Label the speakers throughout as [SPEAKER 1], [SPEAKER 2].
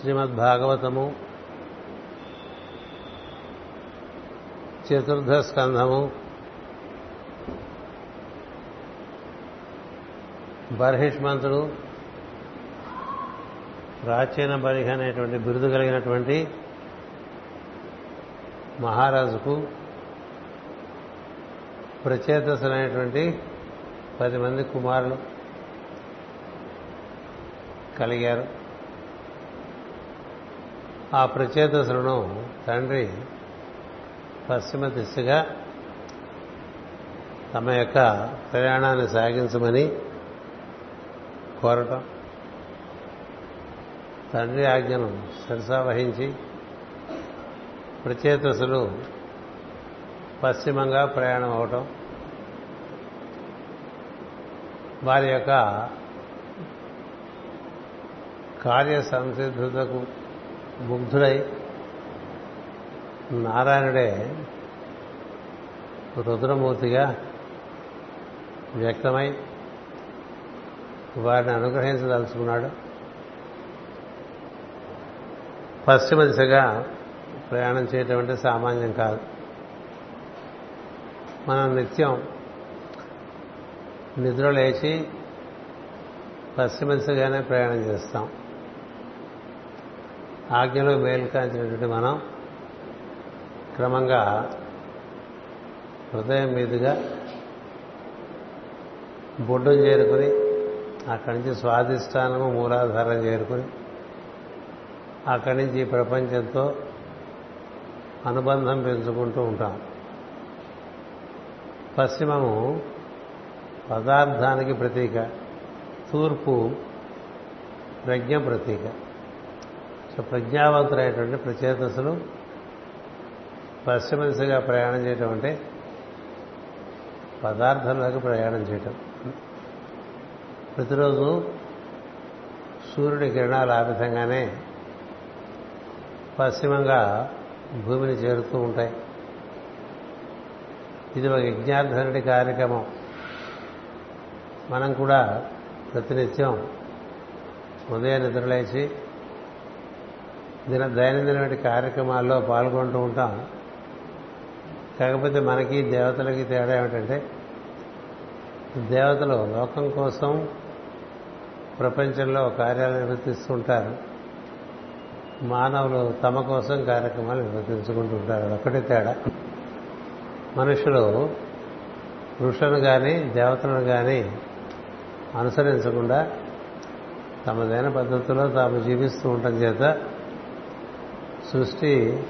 [SPEAKER 1] శ్రీమద్ భాగవతము చతుర్థ స్కంధము బర్హిష్మంతుడు ప్రాచీన బరిహ అనేటువంటి బిరుదు కలిగినటువంటి మహారాజుకు ప్రచేతసులైనటువంటి పది మంది కుమారులు కలిగారు. ఆ ప్రచేతసులను తండ్రి పశ్చిమ దిశగా తమ యొక్క ప్రయాణాన్ని సాగించమని కోరటం. తండ్రి ఆజ్ఞను సరసా వహించి ప్రచేతసులు పశ్చిమంగా ప్రయాణం అవటం. వారి యొక్క కార్య సంసిద్ధతకు ముగ్ధుడై నారాయణుడే రుద్రమూర్తిగా వ్యక్తమై వారిని అనుగ్రహించదలుచుకున్నాడు. పశ్చిమ దిశగా ప్రయాణం చేయటం అంటే సామాన్యం కాదు. మనం నిత్యం నిద్ర లేచి పశ్చిమ దిశగానే ప్రయాణం చేస్తాం. ఆజ్ఞలో మేల్కాంచినటువంటి మనం క్రమంగా హృదయం మీదుగా బొడ్డు చేరుకుని అక్కడి నుంచి స్వాధిష్టానము మూలాధారం చేరుకుని అక్కడి నుంచి ప్రపంచంతో అనుబంధం పెంచుకుంటూ ఉంటాం. పశ్చిమము పదార్థానికి ప్రతీక తూర్పు ప్రజ్ఞ ప్రతీక. ప్రజ్ఞావంతులైనటువంటి ప్రచేతసులు పశ్చిమ దిశగా ప్రయాణం చేయటం అంటే పదార్థంలోకి ప్రయాణం చేయటం. ప్రతిరోజు సూర్యుడి కిరణాలు ఆ విధంగానే పశ్చిమంగా భూమిని చేరుతూ ఉంటాయి. ఇది ఒక యజ్ఞార్థనుడి కార్యక్రమం. మనం కూడా ప్రతినిత్యం ఉదయం నిద్రలేచి దిన దైనందిన కార్యక్రమాల్లో పాల్గొంటూ ఉంటాం. కాకపోతే మనకి దేవతలకి తేడా ఏమిటంటే దేవతలు లోకం కోసం ప్రపంచంలో కార్యాలు నిర్వర్తిస్తుంటారు. మానవులు తమ కోసం కార్యక్రమాలు నిర్వర్తించుకుంటుంటారు. ఉంటారు ఒకటి తేడా. మనుషులు ఋషులను కానీ దేవతలను కానీ అనుసరించకుండా తమదైన పద్ధతిలో తాము జీవిస్తూ ఉండటం చేత సృష్టి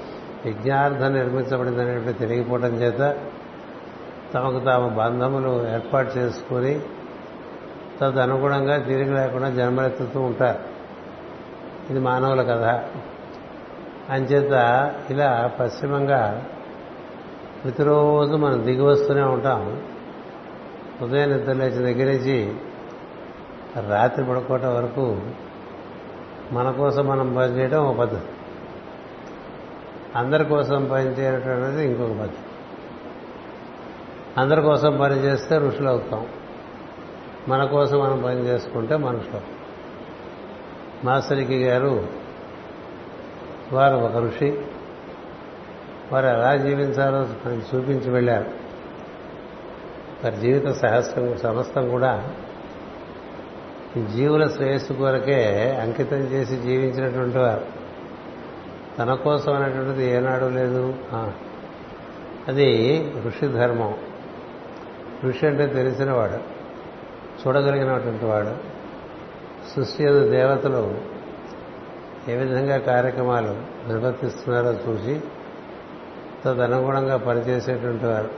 [SPEAKER 1] యజ్ఞార్థం నిర్మించబడిందనేటువంటి తెలియకపోవడం చేత తమకు తాము బంధములు ఏర్పాటు చేసుకుని తదనుగుణంగా తిరిగి లేకుండా జన్మలెత్తుతూ ఉంటారు. ఇది మానవుల కథ. అంచేత ఇలా పశ్చిమంగా ప్రతిరోజు మనం దిగి వస్తూనే ఉంటాం. ఉదయం నిద్ర లేచిన దగ్గర నుంచి రాత్రి పడుకోవటం వరకు మన కోసం మనం పనిచేయడం ఒక పద్ధతి. అందరి కోసం పనిచేయటం ఇంకొక పద్ధతి. అందరి కోసం పని చేస్తే ఋషులు అవుతాం మన కోసం మనం పని చేసుకుంటే మనుషులు మాసరికి గారు వారు ఒక ఋషి. వారు ఎలా జీవించాలో మనకి చూపించి వెళ్ళారు. వారి జీవిత సహస్రం సమస్తం కూడా జీవుల శ్రేయస్సు కొరకే అంకితం చేసి జీవించినటువంటి వారు. తన కోసం అనేటువంటిది ఏనాడు లేదు. అది ఋషి ధర్మం. ఋషి అంటే తెలిసినవాడు చూడగలిగినటువంటి వాడు. సృష్టి దేవతలు ఏ విధంగా కార్యక్రమాలు నిర్వర్తిస్తున్నారో చూసి తదనుగుణంగా పనిచేసేటువంటి వారు.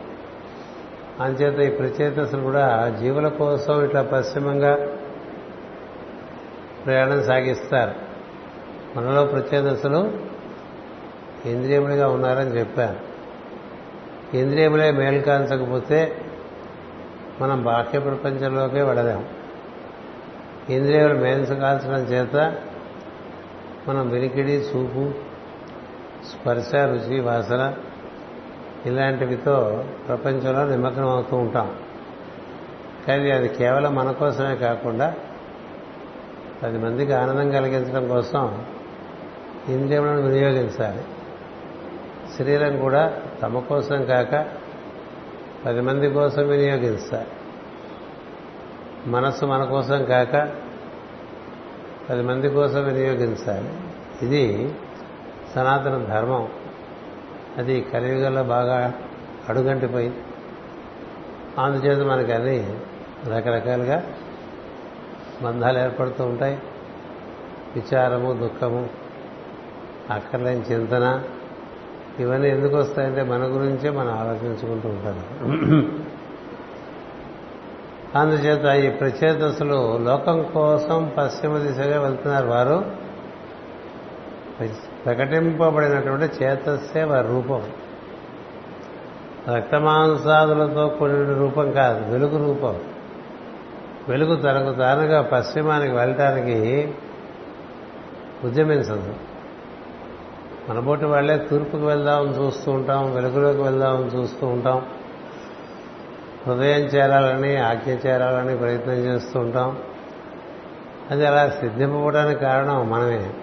[SPEAKER 1] అంచేత ఈ ప్రచేతసులు కూడా జీవుల కోసం ఇట్లా పశ్చిమంగా ప్రయాణం సాగిస్తారు. మనలో ప్రచేతసులు ఇంద్రియములుగా ఉన్నారని చెప్పారు ఇంద్రియములే మేల్కాంచకపోతే మనం బాహ్య ప్రపంచంలోకే వెళ్ళలేము ఇంద్రియాలు మేల్చకాల్చడం చేత మనం వినికిడి చూపు స్పర్శ రుచి వాసన ఇలాంటివితో ప్రపంచంలో నిమగ్నం అవుతూ ఉంటాం. కానీ అది కేవలం మన కోసమే కాకుండా పది మందికి ఆనందం కలిగించడం కోసం ఇంద్రియములను వినియోగించాలి. శరీరం కూడా తమ కోసం కాక పది మంది కోసం వినియోగిస్తారు మనస్సు మన కోసం కాక పది మంది కోసం వినియోగించాలి. ఇది సనాతన ధర్మం. అది కలియుగంలో బాగా అడుగంటిపోయింది. అందుచేత మనకి అన్ని రకరకాలుగా బంధాలు ఏర్పడుతూ ఉంటాయి. విచారము దుఃఖము అక్కర్లేని చింతన ఇవన్నీ ఎందుకు వస్తాయంటే మన గురించే మనం ఆలోచించుకుంటూ ఉంటాం అందుచేత ఈ ప్రచేతసులు లోకం కోసం పశ్చిమ దిశగా వెళ్తున్నారు వారు. ప్రకటింపబడినటువంటి చేతస్సే వారి రూపం. రక్తమాంసాదులతో కూడిన రూపం కాదు వెలుగు రూపం. వెలుగు తనకు తానుగా పశ్చిమానికి వెళ్ళటానికి ఉద్యమించదు. మనబోటి వాళ్ళే తూర్పుకు వెళ్దామని చూస్తూ ఉంటాం వెలుగులోకి వెళ్దామని చూస్తూ ఉంటాం. హృదయం చేరాలని ఆజ్ఞ చేరాలని ప్రయత్నం చేస్తూ ఉంటాం. అది అలా సిద్ధింపడానికి కారణం మనమే.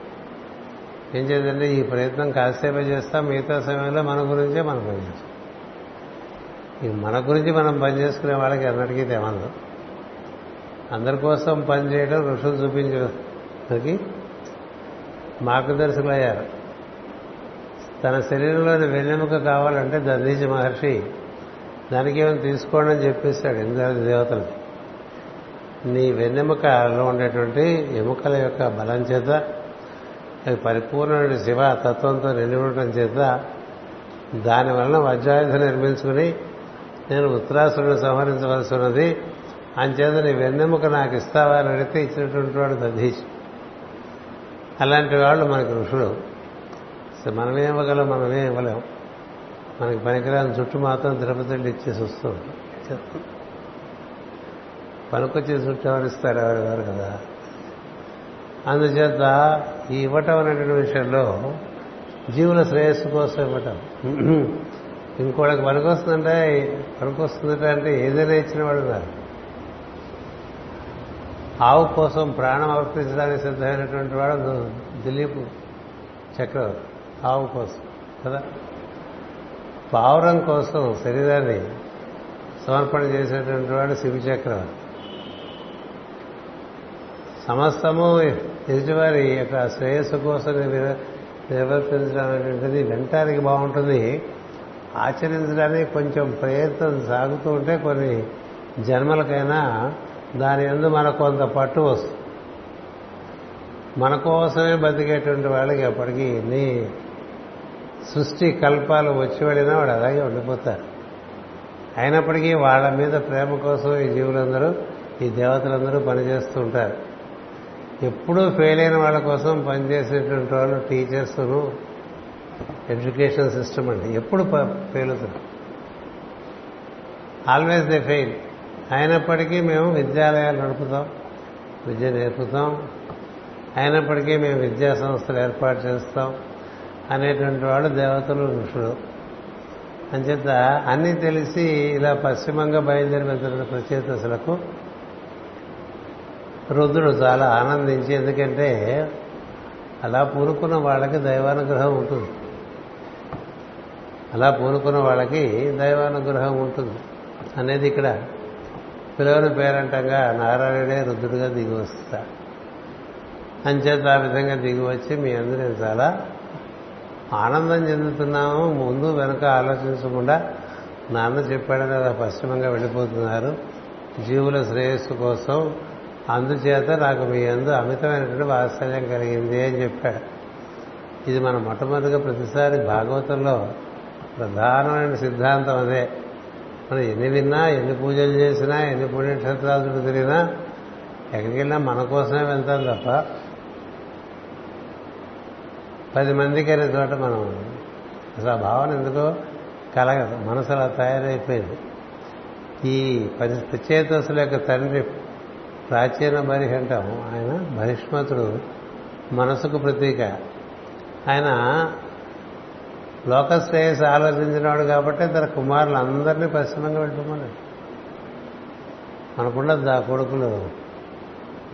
[SPEAKER 1] ఏం చేద్దంటే ఈ ప్రయత్నం కాసేపే చేస్తాం మిగతా సమయంలో మన గురించే మనం పనిచేస్తాం ఈ మన గురించి మనం పనిచేసుకునే వాళ్ళకి ఎన్నటికీ తెమదు అందరి కోసం పనిచేయడం ఋషులు చూపించడానికి మార్గదర్శకులయ్యారు. తన శరీరంలోని వెన్నెముక కావాలంటే దధీచి మహర్షి దానికి ఏమైనా తీసుకోండి అని చెప్పేశాడు ఇంద్రాది దేవతలకి నీ వెన్నెముకలో ఉండేటువంటి ఎముకల యొక్క బలం చేత అది పరిపూర్ణమైన శివ తత్వంతో నిండి ఉండటం చేత దాని వలన నిర్మించుకుని నేను ఉత్తరాసురుని సంహరించవలసి ఉన్నది. అంచేత నీ వెన్నెముక నాకు ఇస్తావా అని అడిగితే ఇచ్చినటువంటి వాడు దధీచి అలాంటి వాళ్ళు మనకి ఋషులు. మనమే ఇవ్వగలం మనమే ఇవ్వలేం. మనకి పనికిరాని చుట్టూ మాత్రం తిరుపతి ఇచ్చేసి వస్తూ పనుకొచ్చే చుట్టూ ఎవరిస్తారు ఎవరెవరు కదా. అందుచేత ఈ ఇవ్వటం అనేటువంటి విషయంలో జీవుల శ్రేయస్సు కోసం ఇవ్వటం. ఇంకోళ్ళకి పనికొస్తుందంటే పనికొస్తుందంటే అంటే ఏదైనా ఇచ్చిన వాడు కాదు. ఆవు కోసం ప్రాణం అర్పించడానికి సిద్ధమైనటువంటి వాడు దిలీప్ చక్రవర్తి. ఆవు కోసం కదా? పావురం కోసం శరీరాన్ని సమర్పణ చేసేటువంటి వాడు శివి సమస్తము ఎదుటివారి యొక్క శ్రేయస్సు కోసం నిర్వర్తించడం అనేటువంటిది వినటానికి బాగుంటుంది. ఆచరించడానికి కొంచెం ప్రయత్నం సాగుతూ ఉంటే కొన్ని జన్మలకైనా దాని ఎందు మనకు కొంత పట్టు వస్తుంది. మన కోసమే బతికేటువంటి వాళ్ళకి ఎప్పటికీ నీ సృష్టి కల్పాలు వచ్చి వెళ్ళినా వాడు అలాగే ఉండిపోతారు. అయినప్పటికీ వాళ్ళ మీద ప్రేమ కోసం ఈ జీవులందరూ ఈ దేవతలందరూ పనిచేస్తూ ఉంటారు. ఎప్పుడూ ఫెయిల్ అయిన వాళ్ళ కోసం పనిచేసేటువంటి వాళ్ళు టీచర్స్ను ఎడ్యుకేషన్ సిస్టమ్ అండి. ఎప్పుడు ఫెయిల్ అవుతారు. ఆల్వేస్ దే ఫెయిల్ అయినప్పటికీ మేము విద్యాలయాలు నడుపుతాం విద్య నేర్పుతాం. అయినప్పటికీ మేము విద్యా సంస్థలు ఏర్పాటు చేస్తాం. అనేటువంటి వాడు దేవతలు ఋషులు. అంచేత అన్నీ తెలిసి ఇలా పశ్చిమంగా బయలుదేరి వెళ్తున్న ప్రచేతసులకు రుద్రుడు చాలా ఆనందించి ఎందుకంటే అలా పూనుకున్న వాళ్ళకి దైవానుగ్రహం ఉంటుంది. అలా పూనుకున్న వాళ్ళకి దైవానుగ్రహం ఉంటుంది అనేది ఇక్కడ పిలవని పేరంటంగా నారాయణుడే రుద్రుడిగా దిగి వస్తా అంచేత ఆ విధంగా దిగి వచ్చి మీ అందరూ చాలా ఆనందం చెందుతున్నాము ముందు వెనక ఆలోచించకుండా నాన్న చెప్పాడని అలా పశ్చిమంగా వెళ్ళిపోతున్నారు జీవుల శ్రేయస్సు కోసం. అందుచేత నాకు మీ అందు అమితమైనటువంటి వాత్సల్యం కలిగింది అని చెప్పాడు. ఇది మన మొట్టమొదటిగా ప్రతిసారి భాగవతంలో ప్రధానమైన సిద్ధాంతం అదే. మనం ఎన్ని విన్నా ఎన్ని పూజలు చేసినా ఎన్ని పుణ్యక్షేత్రాలు తిరిగినా ఎక్కడికి వెళ్ళినా మన కోసమే వెళ్తాం తప్ప పది మందికి అనే చోట మనం అసలు ఆ భావన ఎందుకో కలగదు. మనసు అలా తయారైపోయింది. ఈ పది ప్రచేతసుల యొక్క తండ్రి ప్రాచీన బరిహి అంటాం ఆయన బహిష్మతుడు మనసుకు ప్రతీక. ఆయన లోక శ్రేయస్ ఆలోచించినవాడు కాబట్టి తన కుమారులు అందరినీ పశ్చిమంగా వెళ్ళిపోమన్నాడు మనకుండదు ఆ కొడుకులు.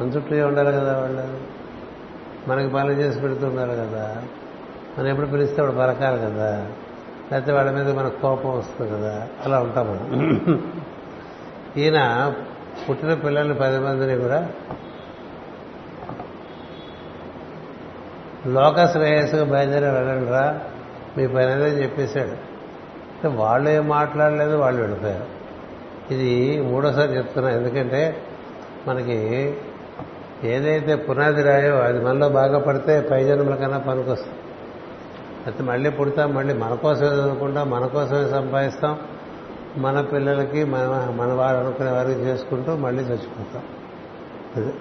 [SPEAKER 1] మన చుట్టూ ఉండాలి కదా వాళ్ళు? మనకి పనులు చేసి పెడుతున్నారు కదా. మనం ఎప్పుడు పిలిస్తే వాడు పలకాలి కదా. లేకపోతే వాళ్ళ మీద మనకు కోపం వస్తుంది కదా. అలా ఉంటాం మనం. ఈయన పుట్టిన పిల్లల్ని పది మందిని కూడా లోక శ్రేయస్సుగా బయలుదేరి వెళ్ళండి రా. మీ పని అని చెప్పేశాడు. అంటే వాళ్ళు ఏం మాట్లాడలేదు వాళ్ళు వెళ్ళిపోయారు. ఇది మూడోసారి చెప్తున్నా. ఎందుకంటే మనకి ఏదైతే పునాది రాయో అది మనలో బాగా పడితే పై జన్మల కన్నా పనికొస్తుంది. అయితే మళ్ళీ పుడతాం మళ్ళీ మన కోసమే చదువుకుంటాం మన కోసమే సంపాదిస్తాం మన పిల్లలకి మన మన వారు అనుకునే వారికి చేసుకుంటూ మళ్ళీ చచ్చిపోతాం. అది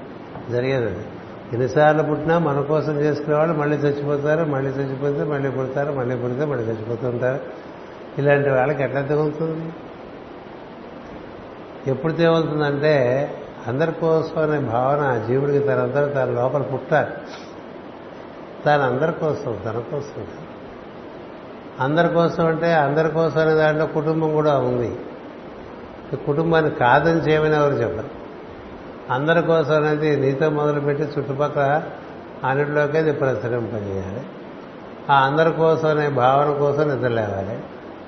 [SPEAKER 1] జరిగేది అది. ఎన్నిసార్లు పుట్టినా మన కోసం చేసుకునేవాళ్ళు మళ్ళీ చచ్చిపోతారు మళ్ళీ చచ్చిపోతే మళ్ళీ పుడతారు మళ్ళీ పుడితే మళ్ళీ చచ్చిపోతుంటారు ఇలాంటి వాళ్ళకి ఎట్లా తెగులుతుంది? ఎప్పుడు తెగులుతుందంటే అందరి కోసం అనే భావన జీవుడికి తనందరూ తన లోపల పుట్టాలి. తాను అందరి కోసం తన కోసం. అందరి కోసం అంటే అందరి కోసం అనే దాంట్లో కుటుంబం కూడా ఉంది. కుటుంబాన్ని కాదని చేయమని ఎవరు చెప్పరు. అందరి కోసం అనేది నీతో మొదలుపెట్టి చుట్టుపక్కల అన్నింటిలోకి అది ప్రసరింపజేయాలి. ఆ అందరి కోసం అనే భావన కోసం నిద్రలేవాలి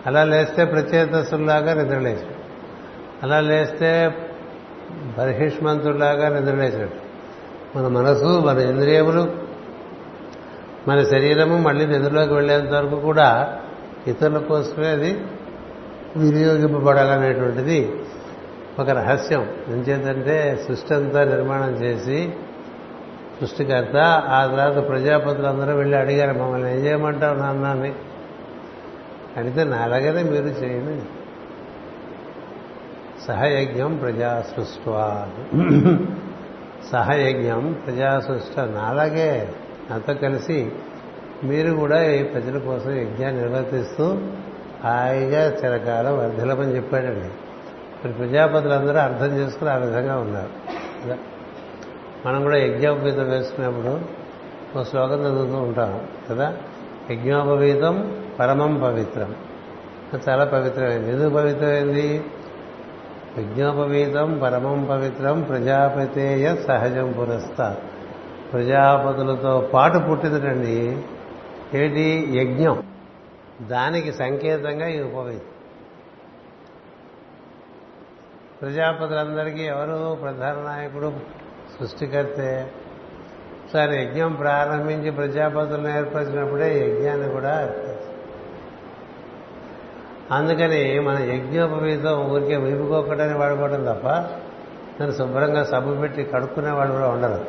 [SPEAKER 1] అలా లేస్తే ప్రచేతసుల్లాగా నిద్రలేచాడు అలా లేస్తే బహిష్మంతుడిలాగా నిద్రలేచాడు మన మనసు మన ఇంద్రియములు మన శరీరము మళ్ళీ నిద్రలోకి వెళ్ళేంత వరకు కూడా ఇతరుల కోసమే అది వినియోగింపబడాలనేటువంటిది ఒక రహస్యం. ఎంచేతంటే సృష్టి అంతా నిర్మాణం చేసి సృష్టికర్త ఆ తర్వాత ప్రజాపతులు అందరూ వెళ్ళి అడిగారు మమ్మల్ని ఏం చేయమంటావు నాన్న? అని. అడిగితే నా దగ్గరే మీరు చేయండి. సహయజ్ఞం ప్రజా సృష్ట సహయజ్ఞం ప్రజా సృష్ట నాలాగే నాతో కలిసి మీరు కూడా ఈ ప్రజల కోసం యజ్ఞాన్ని నిర్వర్తిస్తూ హాయిగా చిరకాలం వర్ధలమని చెప్పాడండి. మరి ప్రజాపతులందరూ అర్థం చేసుకుని ఆ విధంగా ఉన్నారు. మనం కూడా యజ్ఞోపవీతం వేసుకున్నప్పుడు ఒక శ్లోకం చదువుతూ ఉంటాం కదా? యజ్ఞోపవీతం పరమం పవిత్రం. చాలా పవిత్రమైంది. ఎందుకు పవిత్రమైంది? యజ్ఞోపవీతం పరమం పవిత్రం ప్రజాపతేయ సహజం పురస్తా. ప్రజాపతులతో పాటు పుట్టిందండి ఏది యజ్ఞం. దానికి సంకేతంగా ఈ ఉపవీతం ప్రజాపతులందరికీ ఎవరు ప్రధాన నాయకుడు? సృష్టికర్తే. సరే యజ్ఞం ప్రారంభించి ప్రజాపతులను ఏర్పరిచినప్పుడే యజ్ఞాన్ని కూడా అందుకని మన యజ్ఞోపవీతం ఊరికే వీపుకోకటని వాడుకోవడం తప్ప దాన్ని శుభ్రంగా సబ్బు పెట్టి కడుక్కునే వాళ్ళు కూడా ఉండరు.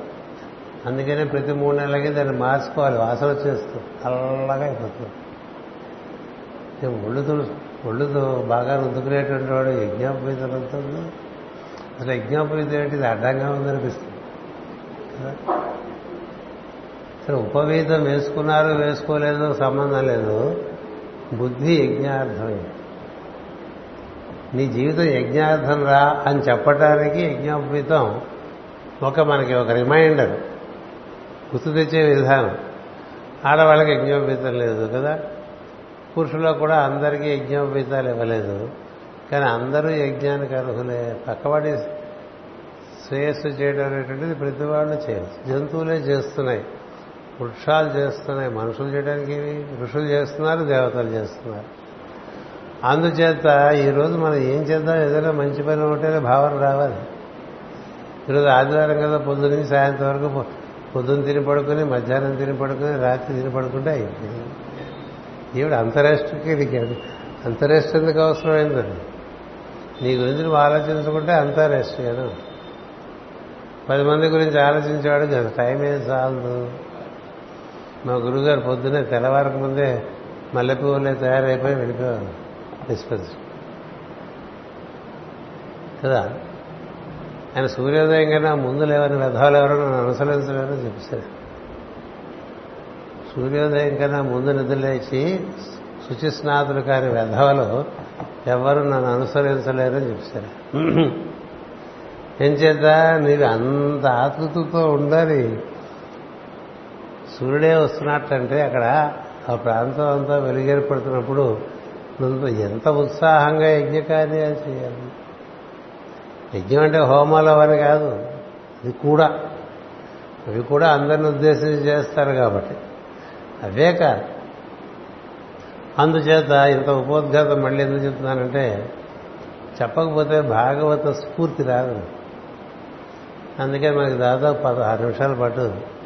[SPEAKER 1] అందుకనే ప్రతి మూడు నెలలకి దాన్ని మార్చుకోవాలి వాసన వచ్చేస్తూ చల్లగా అయిపోతుంది. ఒళ్ళు ఒళ్ళుతో బాగా రుద్దుకునేటువంటి వాడు యజ్ఞోపవీతం అవుతుంది అసలు యజ్ఞోపవీతం ఏంటిది? అడ్డంగా ఉందనిపిస్తుంది. కదా? ఉపవీతం వేసుకున్నారు వేసుకోలేదు సంబంధం లేదు. బుద్ధి యజ్ఞార్థమైంది నీ జీవితం యజ్ఞార్థం రా అని చెప్పటానికి యజ్ఞోపవీతం ఒక మనకి ఒక రిమైండర్. గుర్తు తెచ్చే విధానం. ఆడవాళ్ళకి యజ్ఞోపవీతం లేదు కదా. పురుషుల్లో కూడా అందరికీ యజ్ఞోపవీతాలు ఇవ్వలేదు. కానీ అందరూ యజ్ఞానికి అర్హులే. పక్కవాడి శ్రేయస్సు చేయడం అనేటువంటిది ప్రతి వాళ్ళు చేయవచ్చు జంతువులే చేస్తున్నాయి. వృక్షాలు చేస్తున్నాయి మనుషులు చేయడానికి ఋషులు చేస్తున్నారు దేవతలు చేస్తున్నారు. అందుచేత ఈరోజు మనం ఏం చేద్దాం? ఏదైనా మంచి పని ఉంటేనే భావన రావాలి. ఈరోజు ఆదివారం కదా పొద్దున నుంచి సాయంత్రం వరకు పొద్దున్న తిని పడుకుని మధ్యాహ్నం తిని పడుకుని రాత్రి తిని పడుకుంటే అయింది. ఈవిడ అంతరాష్ట్రకి ఇది కాదు అంతరేష్ట్ర ఎందుకు అవసరమైందండి నీ గురించి నువ్వు ఆలోచించుకుంటే అంతరేష్ట్ర కదా పది మంది గురించి ఆలోచించేవాడు కదా టైం ఏం చాలదు మా గురుగారు పొద్దునే తెల్లవారకు ముందే మల్లెపూలే తయారైపోయి వెళ్ళిపోయారు డిస్పెన్స్ కదా? ఆయన సూర్యోదయం కన్నా ముందు లేవని వ్యధాలు ఎవరో నన్ను అనుసరించలేరని చెప్పారు సూర్యోదయం కన్నా ముందు నిద్రలేచి శుచి స్నాతులు కాని వ్యధవలు ఎవరు నన్ను అనుసరించలేరని చెప్పారు ఏం చేద్దా? నీవు అంత ఆతృతతో ఉండాలి. సూర్యుడే వస్తున్నట్టంటే అక్కడ ఆ ప్రాంతం అంతా వెలుగేర్పడుతున్నప్పుడు ఎంత ఉత్సాహంగా యజ్ఞకార్యాలు చేయాలి. యజ్ఞం అంటే హోమాలు అవని కాదు ఇది కూడా. అవి కూడా అందరిని ఉద్దేశించి చేస్తారు కాబట్టి. అవే కాదు. అందుచేత ఇంత ఉపోద్ఘాతం మళ్ళీ ఎందుకు చెప్తున్నానంటే చెప్పకపోతే భాగవత స్ఫూర్తి రాదు. అందుకే మనకి దాదాపు పదహారు నిమిషాలు పట్టు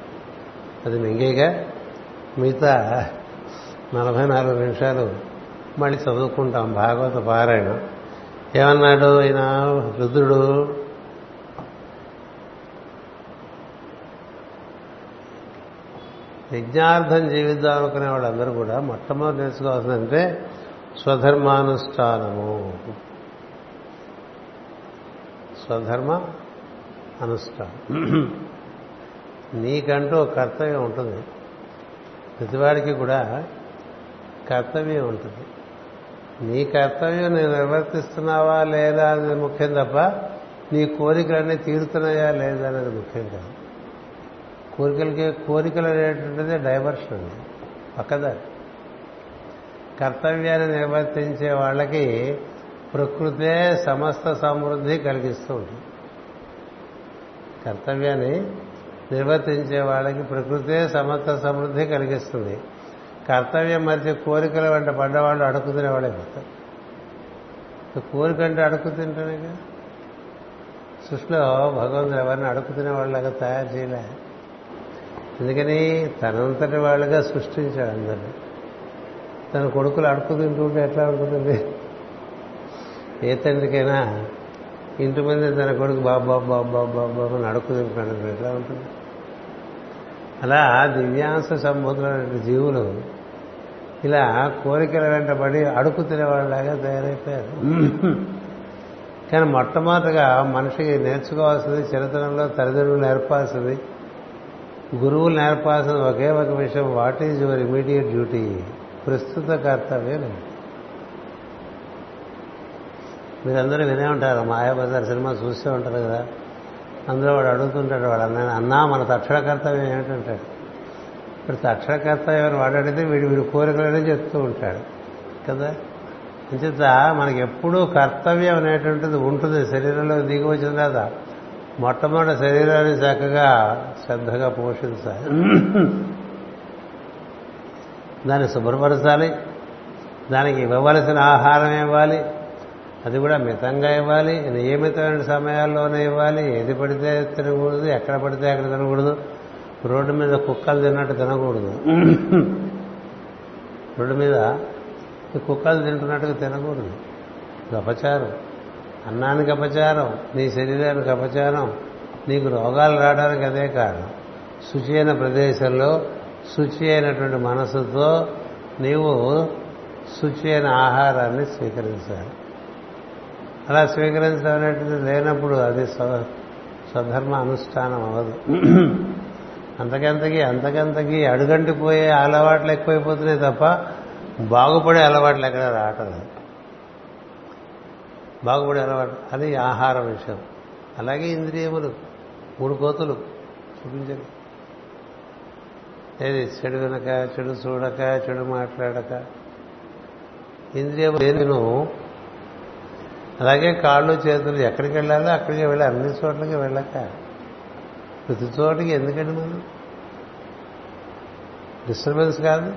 [SPEAKER 1] అది మింగేగా మిగతా నలభై నాలుగు నిమిషాలు మళ్ళీ చదువుకుంటాం భాగవత పారాయణం. ఏమన్నాడు ఈయన రుద్రుడు యజ్ఞార్థం జీవిద్దాం అనుకునే వాళ్ళందరూ కూడా మొట్టమొదటి నేర్చుకోవాల్సిందంటే స్వధర్మానుష్ఠానము. స్వధర్మ అనుష్ఠానం. నీకంటూ ఒక కర్తవ్యం ఉంటుంది. ప్రతివాడికి కూడా కర్తవ్యం ఉంటుంది. నీ కర్తవ్యం నేను నిర్వర్తిస్తున్నావా లేదా అనేది ముఖ్యం తప్ప నీ కోరికలన్నీ తీరుతున్నాయా లేదా అనేది ముఖ్యం కాదు. కోరికలకి కోరికలు అనేటువంటిది డైవర్షన్ అండి. పక్కదారి. కర్తవ్యాన్ని నిర్వర్తించే వాళ్ళకి ప్రకృతే సమస్త సమృద్ధి కలిగిస్తూ ఉంటుంది. కర్తవ్యాన్ని నిర్వర్తించే వాళ్ళకి ప్రకృతే సమర్థ సమృద్ధి కలిగిస్తుంది. కర్తవ్యం మరిచి కోరికల వెంట పడ్డవాళ్ళు అడుగు వాళ్ళే పోతారు కోరిక అంటే అడుగు కదా సృష్టిలో భగవంతుడు ఎవరిని అడుగు తినేవాళ్ళగా తయారు చేయలే. ఎందుకని? తనంతటి వాళ్ళుగా సృష్టించాడు అందరినీ. తన కొడుకులు అడుగు తింటుంటే ఎట్లా ఉంటుంది ఏ తండ్రికైనా ఇంటి మీద తన కొడుకు బాబు బాబు బాబు బాబు బాబు అని అడుగు ఎట్లా ఉంటుంది? అలా దివ్యాంశ సంబంధులైన జీవులు ఇలా కోరికల వెంటబడి అడుగు తినేవాళ్ళలాగా తయారైపోయారు. కానీ మొట్టమొదటిగా మనిషికి నేర్చుకోవాల్సింది చిరతనంలో తల్లిదండ్రులు నేర్పాల్సింది గురువులు నేర్పాల్సిన ఒకే ఒక విషయం what is your immediate duty ప్రస్తుత కర్తవ్యం మీరందరూ వినే ఉంటారు మాయాబజార్ సినిమా చూస్తూ ఉంటారు కదా. అందులో వాడు అడుగుతుంటాడు వాడు అన్న అన్నా మన తక్షణ కర్తవ్యం ఏమిటంటాడు ఇప్పుడు తక్షణ కర్తవ్యం వాడు అడిగితే వీడు వీడి కోరికలనే చెప్తూ ఉంటాడు కదా? అంచేత మనకి ఎప్పుడూ కర్తవ్యం అనేటువంటిది ఉంటుంది శరీరంలో దిగి వచ్చిన తర్వాత మొట్టమొదటి శరీరాన్ని చక్కగా శ్రద్ధగా పోషించాలి. దాన్ని శుభ్రపరచాలి. దానికి ఇవ్వవలసిన ఆహారం ఇవ్వాలి. అది కూడా మితంగా ఇవ్వాలి నియమితమైన సమయాల్లోనే ఇవ్వాలి ఏది పడితే తినకూడదు ఎక్కడ పడితే అక్కడ తినకూడదు. రోడ్డు మీద కుక్కలు తిన్నట్టు తినకూడదు. రోడ్డు మీద కుక్కలు తింటున్నట్టుగా తినకూడదు. ఇది అపచారం. అన్నానికి అపచారం నీ శరీరానికి అపచారం నీకు రోగాలు రావడానికి అదే కారణం. శుచి అయిన ప్రదేశంలో శుచి అయినటువంటి మనసుతో నీవు శుచి అయిన ఆహారాన్ని స్వీకరించాలి. అలా స్వీకరించడం అనేటువంటిది లేనప్పుడు అది స్వధర్మ అనుష్ఠానం అవ్వదు. అంతకంతకి అంతకంతకి అడుగంటిపోయే అలవాట్లు ఎక్కువైపోతున్నాయి తప్ప బాగుపడే అలవాట్లు ఎక్కడ రావటం బాగుపడే అలవాటు అది ఆహార విషయం. అలాగే ఇంద్రియములు మూడు కోతులు చూపించండి. ఏది చెడు వినక చెడు చూడక చెడు మాట్లాడక ఇంద్రియములు నేను అలాగే కాళ్ళు చేతులు ఎక్కడికి వెళ్ళాలో అక్కడికి వెళ్ళి అన్ని చోట్లకి వెళ్ళక. ప్రతి చోటికి ఎందుకండి మనం డిస్టర్బెన్స్ కాదు.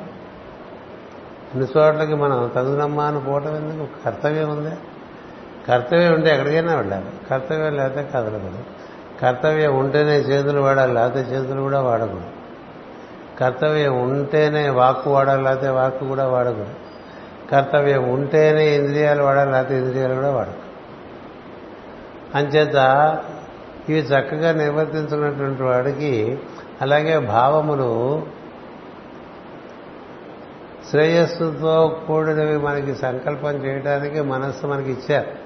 [SPEAKER 1] అన్ని చోట్లకి మనం తగునమ్మా అని పోవటం ఎందుకు? కర్తవ్యం ఉంది? కర్తవ్యం ఉంటే ఎక్కడికైనా వెళ్ళాలి. కర్తవ్యం లేకపోతే కదలకూడదు. కర్తవ్యం ఉంటేనే చేతులు వాడాలి లేకపోతే చేతులు కూడా వాడకూడదు. కర్తవ్యం ఉంటేనే వాక్కు వాడాలి లేకపోతే వాక్కు కూడా వాడకూడదు. కర్తవ్యం ఉంటేనే ఇంద్రియాలు వాడాలి లేకపోతే ఇంద్రియాలు కూడా వాడకూడదు అంచేత ఇవి చక్కగా నిర్వర్తించుకున్నటువంటి వాడికి అలాగే భావములు శ్రేయస్సుతో కూడినవి మనకి సంకల్పం చేయడానికి మనస్సు మనకి ఇచ్చారు.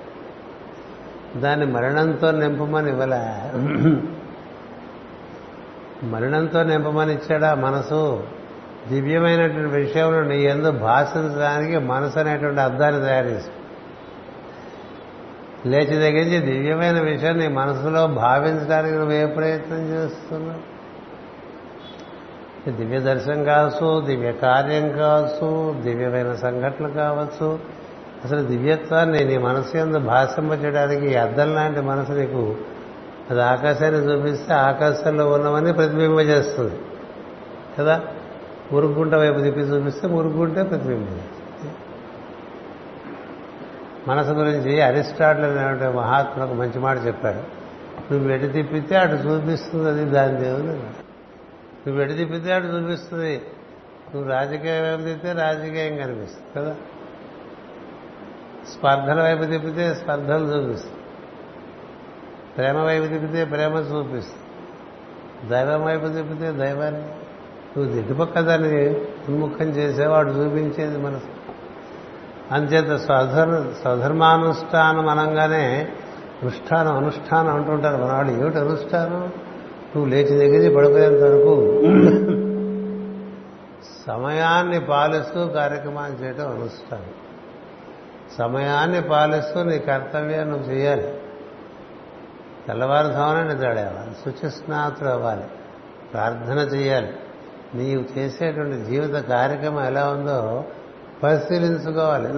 [SPEAKER 1] దాన్ని మరణంతో నింపమని ఇవ్వలే. మరణంతో నింపమని ఇచ్చాడా మనసు? దివ్యమైనటువంటి విషయంలో నీ ఎందు భాషించడానికి మనసు అనేటువంటి అర్థాన్ని తయారు చేసి లేచి తగ్గించి దివ్యమైన విషయం నీ మనసులో భావించడానికి నువ్వు ఏ ప్రయత్నం చేస్తున్నావు? దివ్య దర్శనం కావచ్చు దివ్య కార్యం కావచ్చు దివ్యమైన సంఘటనలు కావచ్చు. అసలు దివ్యత్వాన్ని నీ మనసు ఎందు భాషింపచేయడానికి ఈ అద్దం లాంటి మనసు నీకు అది ఆకాశాన్ని చూపిస్తే ఆకాశంలో ఉన్నవన్నీ ప్రతిబింబ చేస్తుంది కదా? మురుగుంట వైపు తిప్పి చూపిస్తే మురుగుంటే ప్రతిబింబం మనసు గురించి అరిస్టాటిల్ అనేటువంటి మహాత్ముడు ఒక మంచి మాట చెప్పాడు. నువ్వు ఎటు తిప్పితే అటు చూపిస్తుంది అది దాని దేవుడు నువ్వు ఎటు తిప్పితే అటు చూపిస్తుంది. నువ్వు రాజకీయం వైపు తిప్పితే రాజకీయం కనిపిస్తుంది కదా? స్పర్ధల వైపు తిప్పితే స్పర్ధలు చూపిస్తుంది. ప్రేమ వైపు తిప్పితే ప్రేమ చూపిస్తుంది. దైవం వైపు తిప్పితే దైవాన్ని. నువ్వు దిటుపక్క దాన్ని ఉన్ముఖం చేసేవాడు చూపించేది మనసు. అంచేత స్వధర్ స్వధర్మానుష్ఠానం అనగానే అనుష్ఠానం అనుష్ఠానం అంటుంటారు మనవాడు ఏమిటి అనుష్ఠానం? నువ్వు లేచి దగ్గర పడుకునేంత వరకు సమయాన్ని పాలిస్తూ కార్యక్రమాలు చేయటం అనుష్ఠానం. సమయాన్ని పాలిస్తూ నీ కర్తవ్యాన్ని నువ్వు చేయాలి. తెల్లవారుధామనే నిద్రాడేవాలి శుచిస్నాతులు అవ్వాలి. ప్రార్థన చేయాలి. నీవు చేసేటువంటి జీవిత కార్యక్రమం ఎలా ఉందో పరిశీలించుకోవాలి.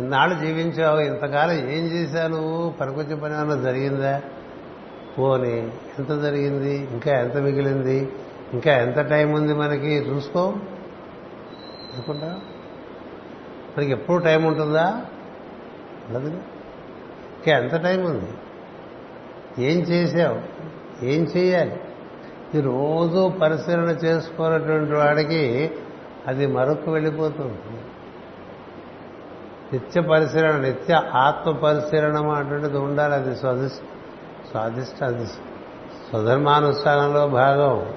[SPEAKER 1] ఇన్నాళ్ళు జీవించావు ఇంతకాలం ఏం చేశావు నువ్వు? పనికొచ్చిన పని ఏమన్నా జరిగిందా? పోని ఎంత జరిగింది? ఇంకా ఎంత మిగిలింది? ఇంకా ఎంత టైం ఉంది మనకి? చూసుకో. అనుకుంటా మనకి ఎప్పుడు టైం ఉంటుందా? ఉండదు ఇంకా ఎంత టైం ఉంది? ఏం చేశావు? ఏం చేయాలి ఈ రోజు పరిశీలన చేసుకున్నటువంటి వాడికి అది మరొక వెళ్ళిపోతుంది. నిత్య పరిశీలన నిత్య ఆత్మ పరిశీలన అటువంటిది ఉండాలి. అది స్వాదిష్ స్వాదిష్ట అది స్వధర్మానుష్ఠానంలో భాగం.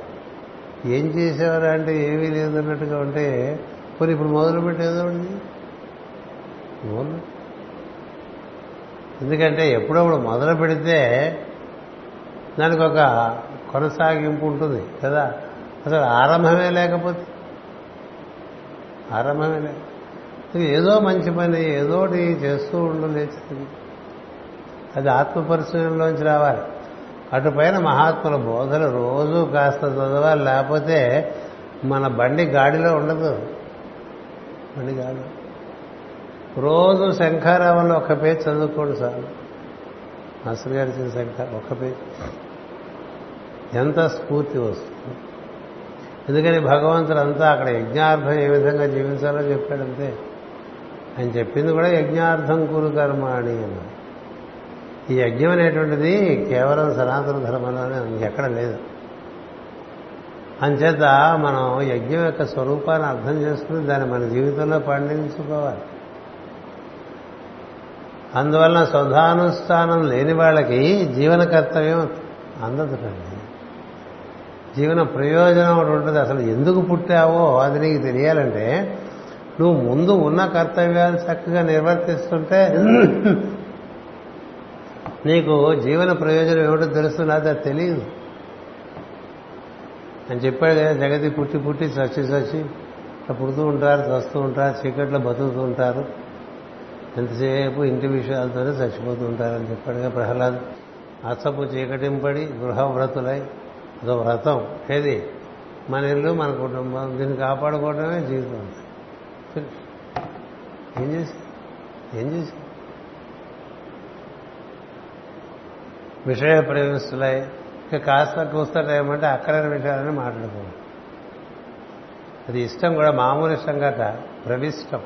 [SPEAKER 1] ఏం చేసేవారు అంటే ఏమీ లేదన్నట్టుగా ఉంటే పోనీ ఇప్పుడు మొదలు పెట్టేదో ఎందుకంటే ఎప్పుడప్పుడు మొదలు పెడితే దానికి ఒక కొనసాగింపు ఉంటుంది కదా? అసలు ఆరంభమే లేకపోతే? ఆరంభమే లేక ఏదో మంచి పని ఏదోటి చేస్తూ ఉండు లేచింది అది ఆత్మ పరిశీలనలోంచి రావాలి. అటుపైన మహాత్ముల బోధలు రోజు కాస్త చదవాలి లేకపోతే మన బండి గాడిలో ఉండదు. బండి గాడి రోజు శంఖారావంలో ఒక పేజ్ చదువుకోండి సార్. మాస్టర్ గారు ఇచ్చిన ఒక్క ఎంత స్ఫూర్తి వస్తుంది. ఎందుకని భగవంతుడు అంతా అక్కడ యజ్ఞార్థం ఏ విధంగా జీవించాలో చెప్పాడంతే ఆయన చెప్పింది కూడా యజ్ఞార్థం కురు కర్మాణి అని ఈ యజ్ఞం అనేటువంటిది కేవలం సనాతన ధర్మంలోనే ఎక్కడ లేదు. అంచేత మనం యజ్ఞం యొక్క స్వరూపాన్ని అర్థం చేసుకుని దాన్ని మన జీవితంలో పండించుకోవాలి. అందువలన స్వధానుష్ఠానం లేని వాళ్ళకి జీవన కర్తవ్యం అందదుటండి జీవన ప్రయోజనం ఒకటి ఉంటుంది. అసలు ఎందుకు పుట్టావో అది నీకు తెలియాలంటే నువ్వు ముందు ఉన్న కర్తవ్యాలు చక్కగా నిర్వర్తిస్తుంటే నీకు జీవన ప్రయోజనం ఏమిటో తెలుస్తున్నది అది తెలియదు. అని చెప్పాడు కదా జగతి పుట్టి పుట్టి చచ్చి చచ్చి పుడుతూ ఉంటారు చస్తూ ఉంటారు చీకట్లో బతుకుతూ ఉంటారు. ఎంతసేపు ఇంటి విషయాలతోనే చచ్చిపోతూ ఉంటారని చెప్పాడుగా ప్రహ్లాద్. అసపు చీకటింపడి గృహవ్రతులై ఒక వ్రతం ఏది? మన ఇల్లు మన కుటుంబం దీన్ని కాపాడుకోవడమే జీవితం ఏం చేసి? ఏం చేసి? విషయ ప్రేమిస్తులై ఇక కాస్త కూస్త టైం అంటే అక్కడైన విషయాలని మాట్లాడుకోవాలి. అది ఇష్టం కూడా మామూలు ఇష్టం కాక ప్రవిష్టం.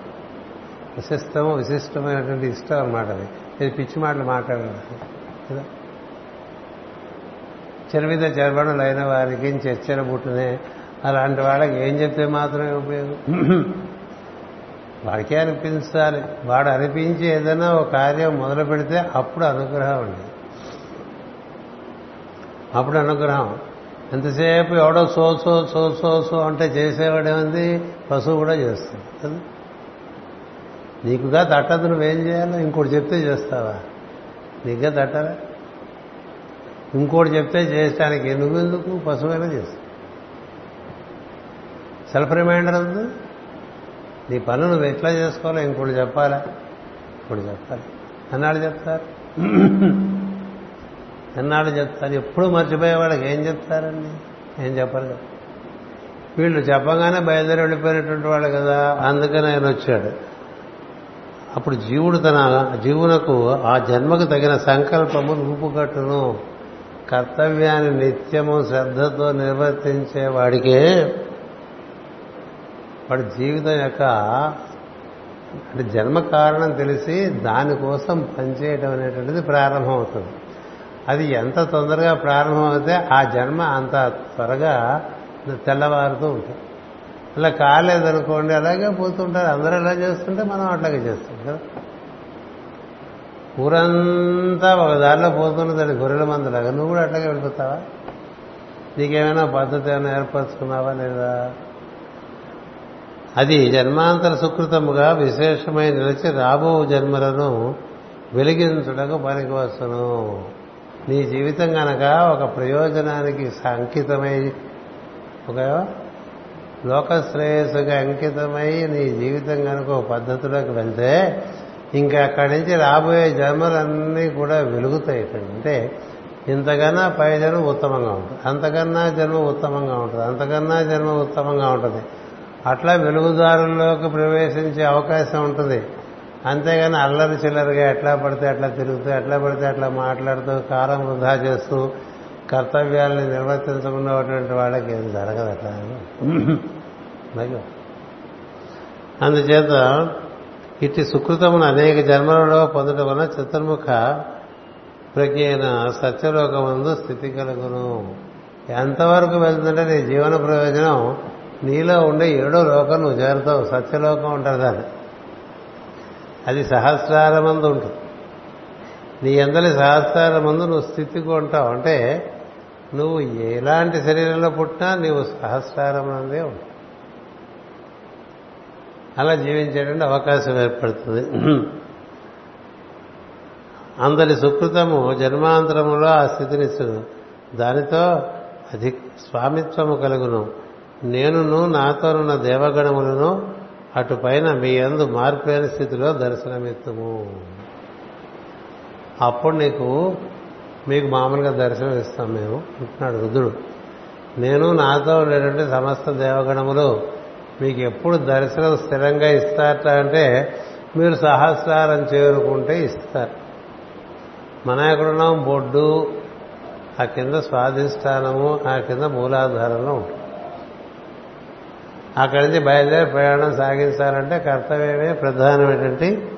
[SPEAKER 1] విశిష్టము విశిష్టమైనటువంటి ఇష్టం అనమాట అది. ఇది పిచ్చి మాటలు మాట్లాడాలి కదా? చెరువిద చెరబడులైన వారికి చర్చల పుట్టునే అలాంటి వాళ్ళకి ఏం చెప్తే మాత్రమే ఉపయోగం? వాడికే అనిపించాలి. వాడు అనిపించి ఏదైనా ఒక కార్యం మొదలు పెడితే అప్పుడు అనుగ్రహం అండి. అప్పుడు అనుగ్రహం. ఎంతసేపు ఎవడో so so so so so అంటే చేసేవాడేముంది పశువు కూడా చేస్తుంది కదా? నీకుగా తట్టదు నువ్వేం చేయాలో? ఇంకోటి చెప్తే చేస్తావా? నీకుగా తట్టరా ఇంకోటి చెప్తే చేయడానికి నువ్వెందుకు? పశువైనా చేస్తావు. సెల్ఫ్ రిమైండర్ ఉంది నీ పనులు నువ్వు ఎట్లా చేసుకోవాలో ఇంకోటి చెప్పాలా? ఇంకోటి చెప్పాలి. అన్నాడు చెప్తారు? ఎన్నాళ్ళు చెప్తారు? ఎప్పుడు మర్చిపోయే వాళ్ళకి ఏం చెప్తారండి? ఏం చెప్పరు. కదా వీళ్ళు చెప్పగానే బయలుదేరి వెళ్ళిపోయినటువంటి వాళ్ళు కదా అందుకని ఆయన వచ్చాడు. అప్పుడు జీవుడు తన జీవునకు ఆ జన్మకు తగిన సంకల్పము రూపుకట్టును కర్తవ్యాన్ని నిత్యము శ్రద్ధతో నిర్వర్తించే వాడికే వాడి జీవితం యొక్క అంటే జన్మ కారణం తెలిసి దానికోసం పనిచేయడం అనేటువంటిది ప్రారంభం అవుతుంది అది ఎంత తొందరగా ప్రారంభం ఆ జన్మ అంత త్వరగా తెల్లవారుతూ ఉంటుంది. అలా కాలేదనుకోండి అలాగే పోతుంటారు. అందరూ ఎలా చేస్తుంటే మనం అట్లాగే చేస్తాం కదా? ఊరంతా ఒక దారిలో పోతున్నదండి గొర్రెల మందులాగా. నువ్వు కూడా అట్లాగే వెళ్ళిపోతావా? నీకేమైనా పద్ధతి ఏమైనా ఏర్పరచుకున్నావా లేదా? అది జన్మాంతర సుకృతముగా విశేషమై నిలిచి రాబో జన్మలను వెలిగించుటకు పనికి వస్తును నీ జీవితం కనుక ఒక ప్రయోజనానికి అంకితమై ఒక లోకశ్రేయస్సుగా అంకితమై నీ జీవితం కనుక ఒక పద్ధతిలోకి వెళ్తే ఇంకా అక్కడి నుంచి రాబోయే జన్మలన్నీ కూడా వెలుగుతాయి అంటే ఇంతకన్నా పై జన్మ ఉత్తమంగా ఉంటుంది. అంతకన్నా జన్మ ఉత్తమంగా ఉంటుంది. అంతకన్నా జన్మ ఉత్తమంగా ఉంటుంది. అట్లా వెలుగుదారుల్లోకి ప్రవేశించే అవకాశం ఉంటుంది. అంతేగాని అల్లరి చిల్లరిగా ఎట్లా పడితే అట్లా తిరుగుతూ ఎట్లా పడితే అట్లా మాట్లాడుతూ కారం వృధా చేస్తూ కర్తవ్యాలని నిర్వర్తించకున్నటువంటి వాళ్ళకి ఏం జరగదు అట్లా. అలాగే అందుచేత ఇట్టి సుకృతమును అనేక జన్మలలో పొందడం వలన చతుర్ముఖ ప్రజ్ఞ అయిన సత్యలోకమందు స్థితి కలుగును. ఎంతవరకు వెళ్తుందంటే నీ జీవన ప్రయోజనం నీలో ఉండే ఏడో లోకం నువ్వు చేరుతావు. సత్యలోకం ఉంటారు దాన్ని. అది సహస్రారమందు ఉంటుంది. నీ ఎందరి సహస్రారమందు నువ్వు స్థితికి ఉంటావు. అంటే నువ్వు ఎలాంటి శరీరంలో పుట్టినా నీవు సహస్రారమందే ఉంటావు. అలా జీవించేటువంటి అవకాశం ఏర్పడుతుంది. అందరి సుకృతము జన్మాంతరములో ఆ స్థితిని దానితో అది స్వామిత్వము కలుగును. నేనును నాతోనున్న దేవగణములను అటు పైన మీ అందు మార్పులేన స్థితిలో దర్శనమిత్తుము. అప్పుడు నీకు మీకు మామూలుగా దర్శనం ఇస్తాం మేము అంటున్నాడు రుద్రుడు. నేను నాతో ఉండేటువంటి సమస్త దేవగణములు మీకు ఎప్పుడు దర్శనం స్థిరంగా ఇస్తారట అంటే మీరు సహస్రారం చేరుకుంటే ఇస్తారు. మన ఎక్కడున్నాం బొడ్డు ఆ కింద స్వాధిష్టానము ఆ కింద మూలాధారంలో ఉంటుంది. అక్కడి నుంచి బయలుదేరి ప్రయాణం సాగించాలంటే కర్తవ్యమే ప్రధానమైనటువంటి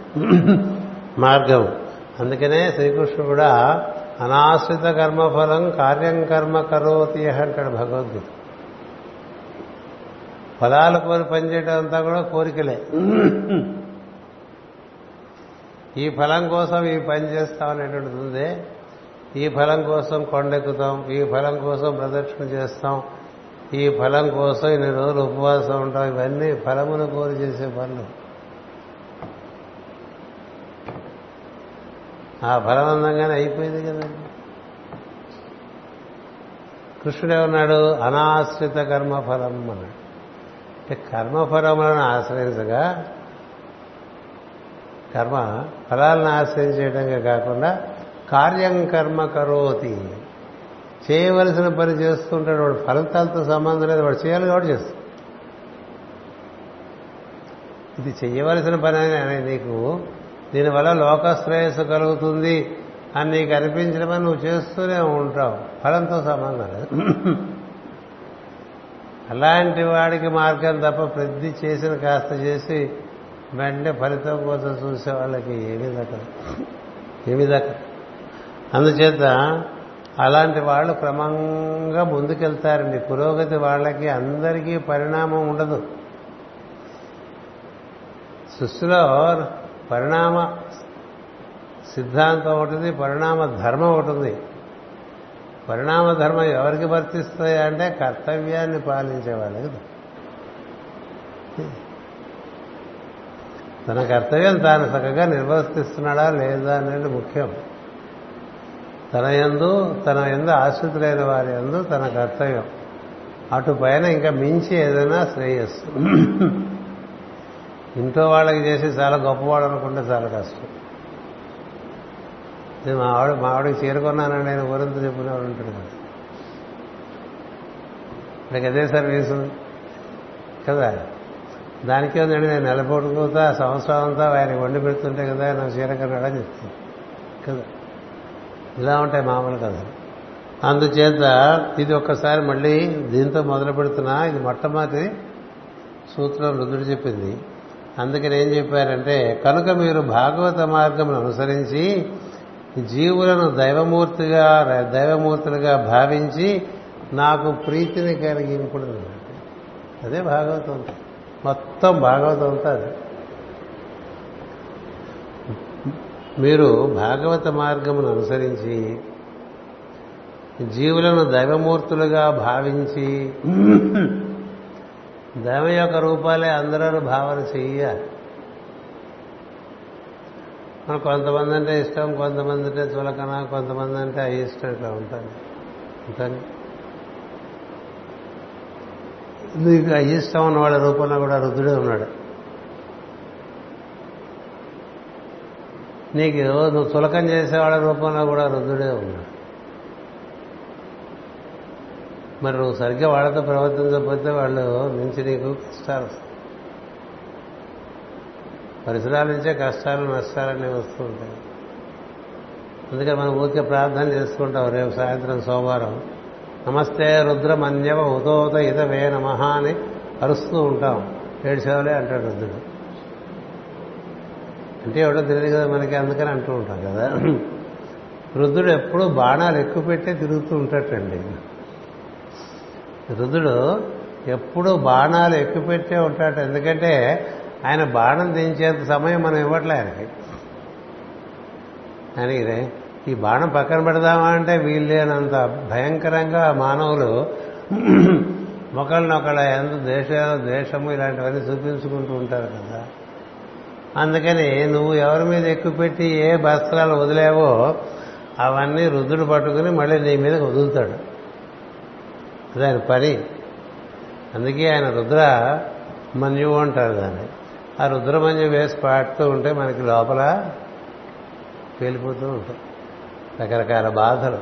[SPEAKER 1] మార్గం. అందుకనే శ్రీకృష్ణుడు కూడా అనాశ్రిత కర్మఫలం కార్యం కర్మ కరోతి అంటాడు భగవద్గీత. ఫలాల కోరి పనిచేయడం అంతా కూడా కోరికలే. ఈ ఫలం కోసం ఈ పని చేస్తాం అనేటువంటిది ఉంది. ఈ ఫలం కోసం కొండెక్కుతాం ఈ ఫలం కోసం ప్రదక్షిణ చేస్తాం ఈ ఫలం కోసం ఇన్ని రోజులు ఉపవాసం ఉంటాం ఇవన్నీ ఫలమును కోరి చేసే పనులు. ఆ ఫలం అందంగానే అయిపోయింది కదండి కృష్ణుడు ఏమన్నాడు? అనాశ్రిత కర్మఫలం అన్నాడు కర్మఫలములను ఆశ్రయించగా కర్మ ఫలాలను ఆశ్రయించేయడంగా కాకుండా కార్యం కర్మ కరోతి. చేయవలసిన పని చేస్తుంటాడు వాడు ఫలితాలతో సంబంధం లేదు వాడు చేయాలి కాబట్టి చేస్తాడు. ఇది చేయవలసిన పని అని నీకు దీనివల్ల లోకశ్రేయస్సు కలుగుతుంది అని నీకు అనిపించడమని నువ్వు చేస్తూనే ఉంటావు. ఫలంతో సంబంధం లేదు. అలాంటి వాడికి మార్గం తప్ప ప్రతి చేసిన కాస్త చేసి వెంటనే ఫలితం కోసం చూసే వాళ్ళకి ఏమీ దక్కదు. ఏమీ దక్కదు. అందుచేత అలాంటి వాళ్ళు క్రమంగా ముందుకెళ్తారండి. పురోగతి వాళ్ళకి అందరికీ పరిణామం ఉండదు. సృష్టిలో పరిణామ సిద్ధాంతం ఒకటిది పరిణామ ధర్మం ఉంటుంది పరిణామ ధర్మం ఎవరికి వర్తిస్తాయంటే కర్తవ్యాన్ని పాలించే వాళ్ళకి తన కర్తవ్యం తాను చక్కగా నిర్వర్తిస్తున్నాడా లేదా అనేది ముఖ్యం. తన ఎందు తన ఎందు ఆశ్రితులైన వారి ఎందు తన కర్తవ్యం. అటు పైన ఇంకా మించి ఏదైనా శ్రేయస్సు. ఇంట్లో వాళ్ళకి చేసి చాలా గొప్పవాడు అనుకుంటే చాలా కష్టం. మా ఆవిడ మా ఆవిడకి చేరుకున్నానని నేను ఊరంత చెప్పుకునేవాడు ఉంటాడు కదా. నాకు అదే సర్వీసు. కదా? దానికే ఉందండి నేను నెలపొడుకుతా సంవత్సరం అంతా ఆయన వండి పెడుతుంటే కదా నా చీరకన్నాడని చెప్తాను కదా? ఇలా ఉంటాయి మామూలు కదా అందుచేత ఇది ఒక్కసారి మళ్ళీ దీంతో మొదలు పెడుతున్నా. ఇది మొట్టమొదటి సూత్రం రుద్రుడు చెప్పింది. అందుకని ఏం చెప్పారంటే కనుక మీరు భాగవత మార్గమును అనుసరించి జీవులను దైవమూర్తిగా దైవమూర్తులుగా భావించి నాకు ప్రీతిని కలిగింపుడు అదే భాగవతం. మొత్తం భాగవతం అంతా అది. మీరు భాగవత మార్గమును అనుసరించి జీవులను దైవమూర్తులుగా భావించి దైవ యొక్క రూపాలే అందరూ భావన చెయ్యాలి మనకు కొంతమంది అంటే ఇష్టం కొంతమంది అంటే చులకన కొంతమంది అంటే అయిష్టం ఇట్లా ఉంటుంది ఉంటుంది నీకు అయిష్టం ఉన్న వాళ్ళ రూపంలో కూడా రుద్రుడే ఉన్నాడు. నీకు నువ్వు చులకం చేసేవాళ్ళ రూపంలో కూడా రుద్రుడే ఉన్నాడు. మరి నువ్వు సరిగ్గా వాళ్ళతో ప్రవర్తించకపోతే వాళ్ళు నుంచి నీకు కష్టాలు వస్తాయి. పరిసరాల నుంచే కష్టాలు నష్టాలన్నీ వస్తూ ఉంటాయి. అందుకని మనం ఊరికే ప్రార్థన చేసుకుంటాం రేపు సాయంత్రం సోమవారం. నమస్తే రుద్రమన్యవ ఉదోత ఇదవే నమ అని అరుస్తూ ఉంటాం. ఏడు సేవలే అంటాడు రుద్రుడు. అంటే ఎవడో తెలియదు కదా మనకి అందుకని అంటూ ఉంటాం కదా. రుద్రుడు ఎప్పుడూ బాణాలు ఎక్కువ పెట్టే తిరుగుతూ ఉంటాటండి రుద్రుడు ఎప్పుడూ బాణాలు ఎక్కువ పెట్టే ఉంటాడు. ఎందుకంటే ఆయన బాణం దించేంత సమయం మనం ఇవ్వట్లే ఆయనకి ఆయనకి ఈ బాణం పక్కన పెడదామా అంటే వీళ్ళేనంత భయంకరంగా మానవులు ఒకళ్ళనొకళ్ళ ఎంత దేశ ద్వేషము ఇలాంటివన్నీ చూపించుకుంటూ ఉంటారు కదా. అందుకని నువ్వు ఎవరి మీద ఎక్కువ పెట్టి ఏ వస్త్రాలు వదిలేవో అవన్నీ రుద్రుడు పట్టుకుని మళ్ళీ నీ మీద వదులుతాడు. అది ఆయన పని. అందుకే ఆయన రుద్ర మన్యు అంటారు దాన్ని. ఆ రుద్రమంజం వేసి పాడుతూ ఉంటే మనకి లోపల పేలిపోతూ ఉంటాయి. రకరకాల బాధలు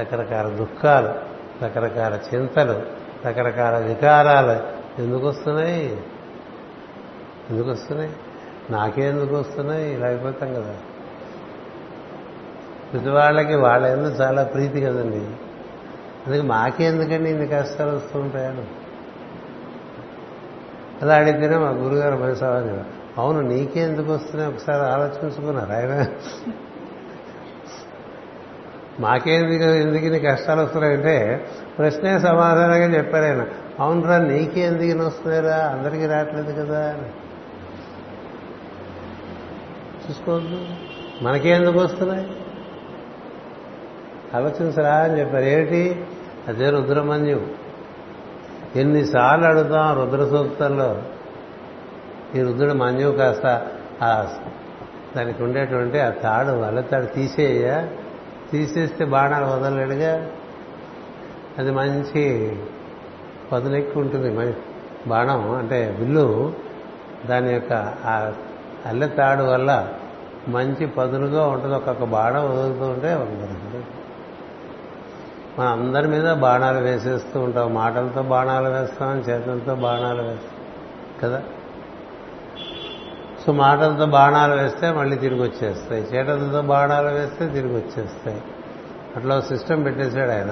[SPEAKER 1] రకరకాల దుఃఖాలు రకరకాల చింతలు రకరకాల వికారాలు ఎందుకు వస్తున్నాయి? ఎందుకు వస్తున్నాయి? నాకే ఎందుకు వస్తున్నాయి? ఇలా అయిపోతాం కదా. ప్రతి వాళ్ళకి వాళ్ళ ఎందుకు చాలా ప్రీతి కదండి. అందుకే మాకే ఎందుకండి ఇన్ని కష్టాలు వస్తూ ఉంటాయని? అలా అడిగితేనే మా గురుగారు మనసావని అవును నీకే ఎందుకు వస్తున్నాయి? ఒకసారి ఆలోచించుకున్నారు ఆయన? మాకేంది ఎందుకు ఎందుకు ఇన్ని కష్టాలు వస్తున్నాయంటే ప్రశ్నే సమాధానంగా చెప్పారు ఆయన. అవునరా నీకే ఎందుకు వస్తున్నాయిరా? అందరికీ రావట్లేదు కదా అని. చూసుకోవద్దు. మనకే ఎందుకు వస్తున్నాయి? ఆలోచించరా అని చెప్పారు. ఏమిటి? అదే రుద్రమన్యు. ఎన్నిసార్లు అడుగుతాం రుద్ర సూక్తంలో ఈ రుద్రుడు మంజు కాస్త ఆ దానికి ఉండేటువంటి ఆ తాడు వల్ల తాడు తీసేయ తీసేస్తే బాణాలు వదలలేడుగా. అది మంచి పదునెక్కి ఉంటుంది. బాణం అంటే విల్లు దాని యొక్క ఆ అల్లె తాడు వల్ల మంచి పదునుగా ఉంటుంది. ఒక్కొక్క బాణం వదులుతూ ఉంటే ఒక మన అందరి మీద బాణాలు వేసేస్తూ ఉంటాం. మాటలతో బాణాలు వేస్తాం చేతులతో బాణాలు వేస్తాం. కదా? సో మాటలతో బాణాలు వేస్తే మళ్ళీ తిరిగి వచ్చేస్తాయి చేటలతో బాణాలు వేస్తే తిరిగి వచ్చేస్తాయి అట్లా సిస్టమ్ పెట్టేశాడు ఆయన.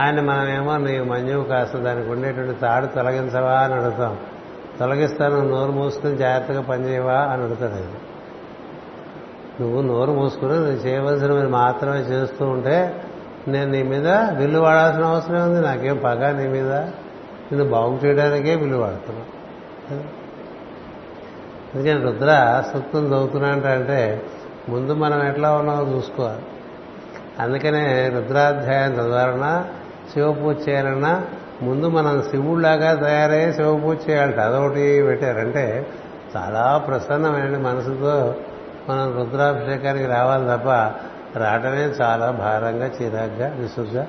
[SPEAKER 1] ఆయన మనమేమో నీ మంజువు కాస్త దానికి ఉండేటువంటి తాడు తొలగించవా అని అడుగుతాం. తొలగిస్తాను నోరు మూసుకుని జాగ్రత్తగా పనిచేయవా అని అడుగుతాడు ఆయన. నువ్వు నోరు మూసుకుని నువ్వు చేయవలసినవి మాత్రమే చేస్తూ ఉంటే నేను నీ మీద విల్లు వాడాల్సిన అవసరం ఉంది నాకేం పగ నీ మీద? నిన్ను బాగు చేయడానికే విల్లు వాడుతున్నా. అందుకని రుద్ర సూక్తం చదువుతున్నా ముందు మనం ఎట్లా ఉన్నామో చూసుకోవాలి. అందుకనే రుద్రాధ్యాయం చదవాలన్నా శివపూజ చేయాలన్నా ముందు మనం శివుడిలాగా తయారయ్యే శివపూజ చేయాలంట అదొకటి పెట్టారంటే చాలా ప్రసన్నమైన మనసుతో మనం రుద్రాభిషేకానికి రావాలి తప్ప రావటమే చాలా భారంగా చిరాగ్గా విసుగ్గా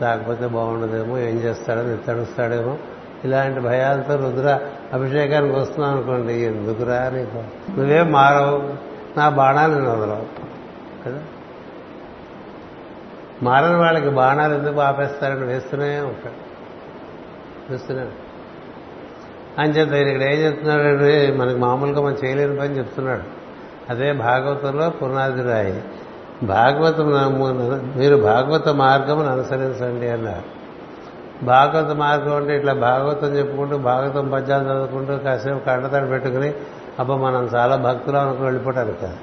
[SPEAKER 1] రాకపోతే బాగుండదేమో ఏం చేస్తాడో నిత్తడుస్తాడేమో ఇలాంటి భయాలతో రుద్ర అభిషేకానికి వస్తున్నావు అనుకోండి ఎందుకురా నీకు నువ్వేం మారవు నా బాణాలు నేను వదలవు కదా? మారని వాళ్ళకి బాణాలు ఎందుకు ఆపేస్తారని వేస్తూనే ఉంటాడు. వేస్తూనే అంచేత ఇక్కడ ఏం చెప్తున్నాడంటే మనకి మామూలుగా మనం చేయలేని పని చెప్తున్నాడు. అదే భాగవతంలో పునాదిరాయి భాగవతం మీరు భాగవత మార్గమును అనుసరించండి అన్నారు. భాగవత మార్గం అంటే ఇట్లా భాగవతం చెప్పుకుంటూ భాగవతం పద్యాలు చదువుకుంటూ కాసేపు కండతడి పెట్టుకుని అబ్బా మనం చాలా భక్తులు అనుకుని వెళ్ళిపోతారు కదా.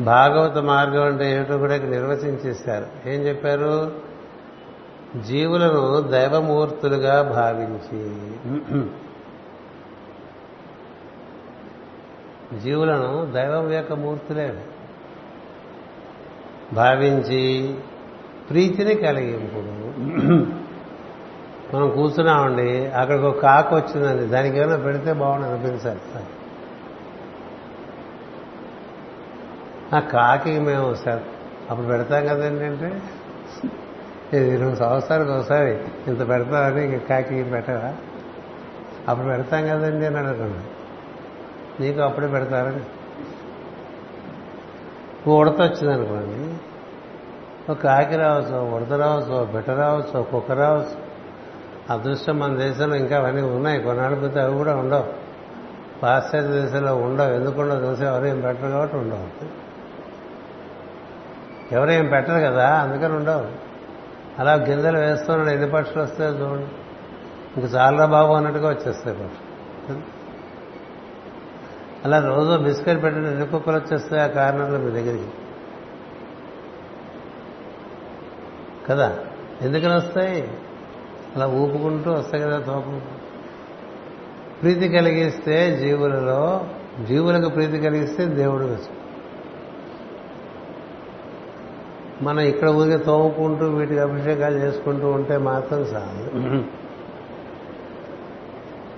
[SPEAKER 1] భాగవత మార్గం అంటే ఏమిటో కూడా నిర్వచించేశారు. ఏం చెప్పారు? జీవులను దైవమూర్తులుగా భావించి. జీవులను దైవం యొక్క మూర్తులే భావించి ప్రీతిని కలిగింపుడు. మనం కూర్చున్నామండి అక్కడికి ఒక కాకు వచ్చిందండి దానికి ఏమైనా పెడితే బాగుండు అనిపించాలి ఆ కాకి మేము సార్ అప్పుడు పెడతాం కదండి అంటే? ఇది ఇరవై సంవత్సరాలకు ఒకసారి ఇంత పెడతామని ఇంక కాకి పెట్టరా? అప్పుడు పెడతాం కదండి అని అడగండి. నీకు అప్పుడే పెడతారని. ఉడత వచ్చిందనుకోండి ఒక కాకి రావచ్చు ఉడత రావచ్చు బిట్ట రావచ్చు కుక్క రావచ్చు. అదృష్టం మన దేశంలో ఇంకా అవన్నీ ఉన్నాయి. కొన్నాళ్ళు పోతే అవి కూడా ఉండవు. పాశ్చాత్య దేశంలో ఉండవు. ఎందుకు ఉండవు ఎవరేం పెట్టరు కాబట్టి ఉండవు. ఎవరేం పెట్టరు కదా అందుకని ఉండవు. అలా గింజలు వేస్తున్నాడు ఎన్ని పక్షులు వస్తాయో చూడండి. ఇంక చాలా బాబు అన్నట్టుగా వచ్చేస్తాయి పక్షులు. అలా రోజు బిస్కెట్ పెట్టిన ఎన్ని కుక్కలు వచ్చేస్తాయి ఆ కార్నర్లో మీ దగ్గరికి? కదా? ఎందుకని వస్తాయి? అలా ఊపుకుంటూ వస్తాయి కదా తోపు. ప్రీతి కలిగిస్తే జీవులలో జీవులకు ప్రీతి కలిగిస్తే దేవుడు వచ్చి మనం ఇక్కడ ఊరికే తోముకుంటూ వీటికి అభిషేకాలు చేసుకుంటూ ఉంటే మాత్రం చాలు.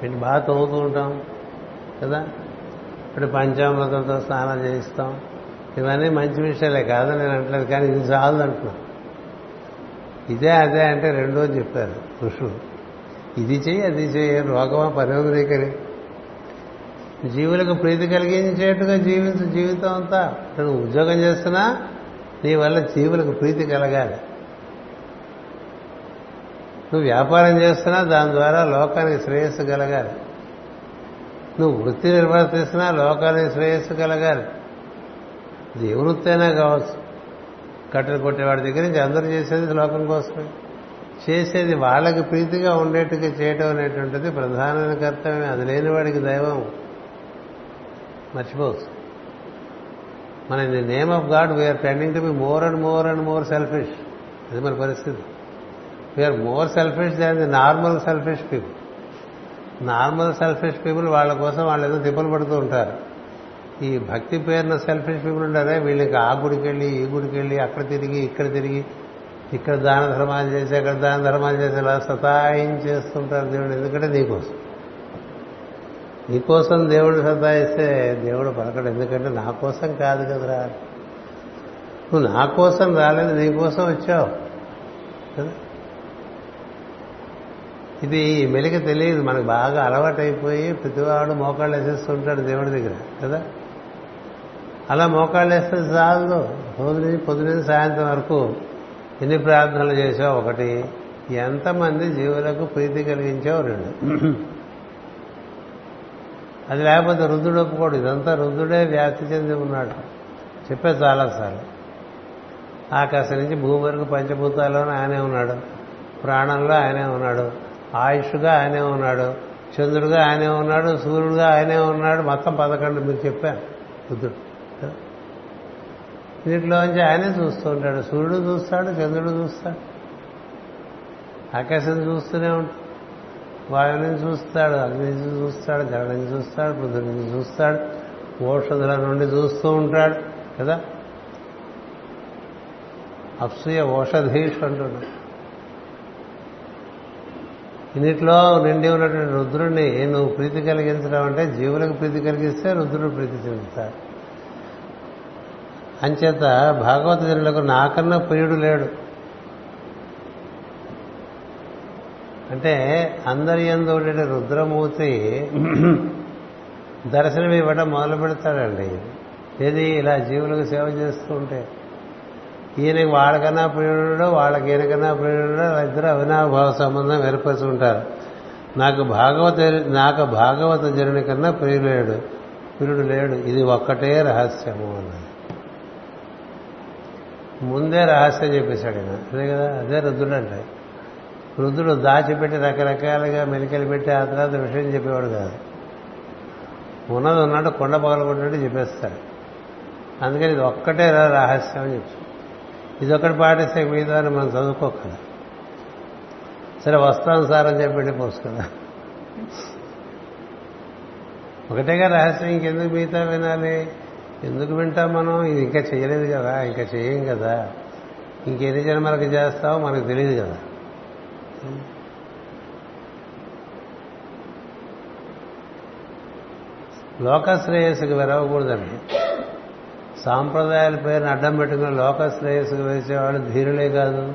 [SPEAKER 1] వీటిని బాగా తోముతూ ఉంటాం కదా? ఇప్పుడు పంచామృతంతో స్నానం చేయిస్తాం. ఇవన్నీ మంచి విషయాలే కాదు నేను అంటలేదు కానీ ఇది చాలు అంటున్నాను ఇదే అదే అంటే రెండో చెప్పారు ఋషులు. ఇది చెయ్యి అది చెయ్యి రోగమా పరివదరీకరి జీవులకు ప్రీతి కలిగించేట్టుగా జీవించు జీవితం అంతా. నువ్వు ఉద్యోగం చేస్తున్నా నీ వల్ల జీవులకు ప్రీతి కలగాలి. నువ్వు వ్యాపారం చేస్తున్నా దాని ద్వారా లోకానికి శ్రేయస్సు కలగాలి. నువ్వు వృత్తి నిర్వర్తిస్తున్నా లోకానికి శ్రేయస్సు కలగాలి ఇది ఏ వృత్తి అయినా కావచ్చు. కట్టెలు కొట్టేవాడి దగ్గర నుంచి అందరూ చేసేది లోకం కోసమే. చేసేది వాళ్ళకి ప్రీతిగా ఉండేట్టుగా చేయటం అనేటువంటిది ప్రధానమైన కర్తవ్యం అది లేని వాడికి దైవం మర్చిపోవచ్చు. మన in the name of God we are tending to be more and more and more selfish అది మన పరిస్థితి. We are more selfish than the normal selfish people normal selfish people వాళ్ళ కోసం వాళ్ళు ఏదో తిప్పలు పడుతూ ఉంటారు. ఈ భక్తి పేరున సెల్ఫిష్ పీపుల్ ఉంటారే వీళ్ళకి ఆ గుడికి వెళ్ళి ఈ గుడికి వెళ్ళి అక్కడ తిరిగి ఇక్కడ తిరిగి ఇక్కడ దాన ధర్మాలు చేసి అక్కడ దాన ధర్మాలు చేసి ఇలా సతాయించేస్తుంటారు దేవుడు. ఎందుకంటే నీకోసం. నీకోసం దేవుడు సతాయిస్తే దేవుడు పలకడు. ఎందుకంటే నా కోసం కాదు కదరా. నువ్వు నా కోసం రాలేదు నీకోసం వచ్చావు. కదా? ఇది మెలిక తెలియదు మనకు బాగా అలవాటైపోయి ప్రతివాడు మోకాళ్ళు వేసేస్తుంటాడు దేవుడి దగ్గర కదా? అలా మోకాళ్ళు వేస్తే చాలు. పొద్దున పొద్దున సాయంత్రం వరకు ఎన్ని ప్రార్థనలు చేసావు? ఒకటి. ఎంతమంది జీవులకు ప్రీతి కలిగించావు? రెండు. అది లేకపోతే రుద్రుడు ఒప్పుకోడు. ఇదంతా రుద్రుడే వ్యాప్తి చెంది ఉన్నాడు. చెప్పే చాలాసార్లు ఆకాశం నుంచి భూమి వరకు పంచభూతాల్లోనే ఆయనే ఉన్నాడు. ప్రాణంలో ఆయనే ఉన్నాడు. ఆయుష్గా ఆయనే ఉన్నాడు చంద్రుడుగా ఆయనే ఉన్నాడు సూర్యుడుగా ఆయనే ఉన్నాడు మొత్తం పదకొండు మీకు చెప్పాను బుద్ధుడు. వీటిలోంచి ఆయనే చూస్తూ ఉంటాడు. సూర్యుడు చూస్తాడు చంద్రుడు చూస్తాడు. ఆకాశం చూస్తూనే ఉంటాడు. వాయు చూస్తాడు అగ్ని చూస్తాడు జల నుంచి చూస్తాడు బుద్ధుడిని చూస్తాడు ఓషధుల నుండి చూస్తూ ఉంటాడు కదా? అప్సూయ ఓషధీష్ అంటున్నాడు. ఇన్నిట్లో నిండి ఉన్నటువంటి రుద్రుడిని నువ్వు ప్రీతి కలిగించడం అంటే జీవులకు ప్రీతి కలిగిస్తే రుద్రుడు ప్రీతి చెందుతాడు. అంచేత భాగవత జనులకు నాకన్నా ప్రియుడు లేడు. అంటే అందరి ఎందు ఉండే రుద్రమూర్తి దర్శనం ఇవ్వడం మొదలు పెడతాడండి. ఏది ఇలా జీవులకు సేవ చేస్తూ ఉంటే ఈయనకి వాళ్ళకన్నా ప్రియుడు వాళ్ళకి ఈయనకన్నా ప్రియుడు ఇద్దరు అవినాభావ సంబంధం ఏర్పరచుకుంటారు నాకు భాగవత నాకు భాగవత జనుని కన్నా ప్రియులేడు ప్రియుడు లేడు. ఇది ఒక్కటే రహస్యము అన్నది. ముందే రహస్యం చెప్పేశాడు ఆయన. అదే కదా అదే రుద్రుడు అంటే. రుద్రుడు దాచిపెట్టి రకరకాలుగా మెలికలు పెట్టి ఆ తర్వాత విషయం చెప్పేవాడు కాదు. ఉన్నది ఉన్నట్టు కొండ పగలగొట్టినట్టు చెప్పేస్తాడు. అందుకని ఇది ఒక్కటే రా రహస్యం అని చెప్తాడు ఇది ఒకటి పాటిస్తే మిగతాన్ని మనం చదువుకోకదా సరే వస్తాం సార్ అని చెప్పి వెళ్ళిపోవచ్చు కదా. ఒకటేగా రహస్యం ఇంకెందుకు మిగతా వినాలి? ఎందుకు వింటాం మనం? ఇది ఇంకా చేయలేదు కదా ఇంకా చేయం కదా. ఇంకెన్ని జన్మలకు చేస్తావో మనకు తెలియదు కదా. లోకశ్రేయస్సుకు విరవకూడదండి. సాంప్రదాయాల పేరుని అడ్డం పెట్టుకుని లోకశ్రేయస్సుకు వేసేవాళ్ళు ధీరులే కాదు.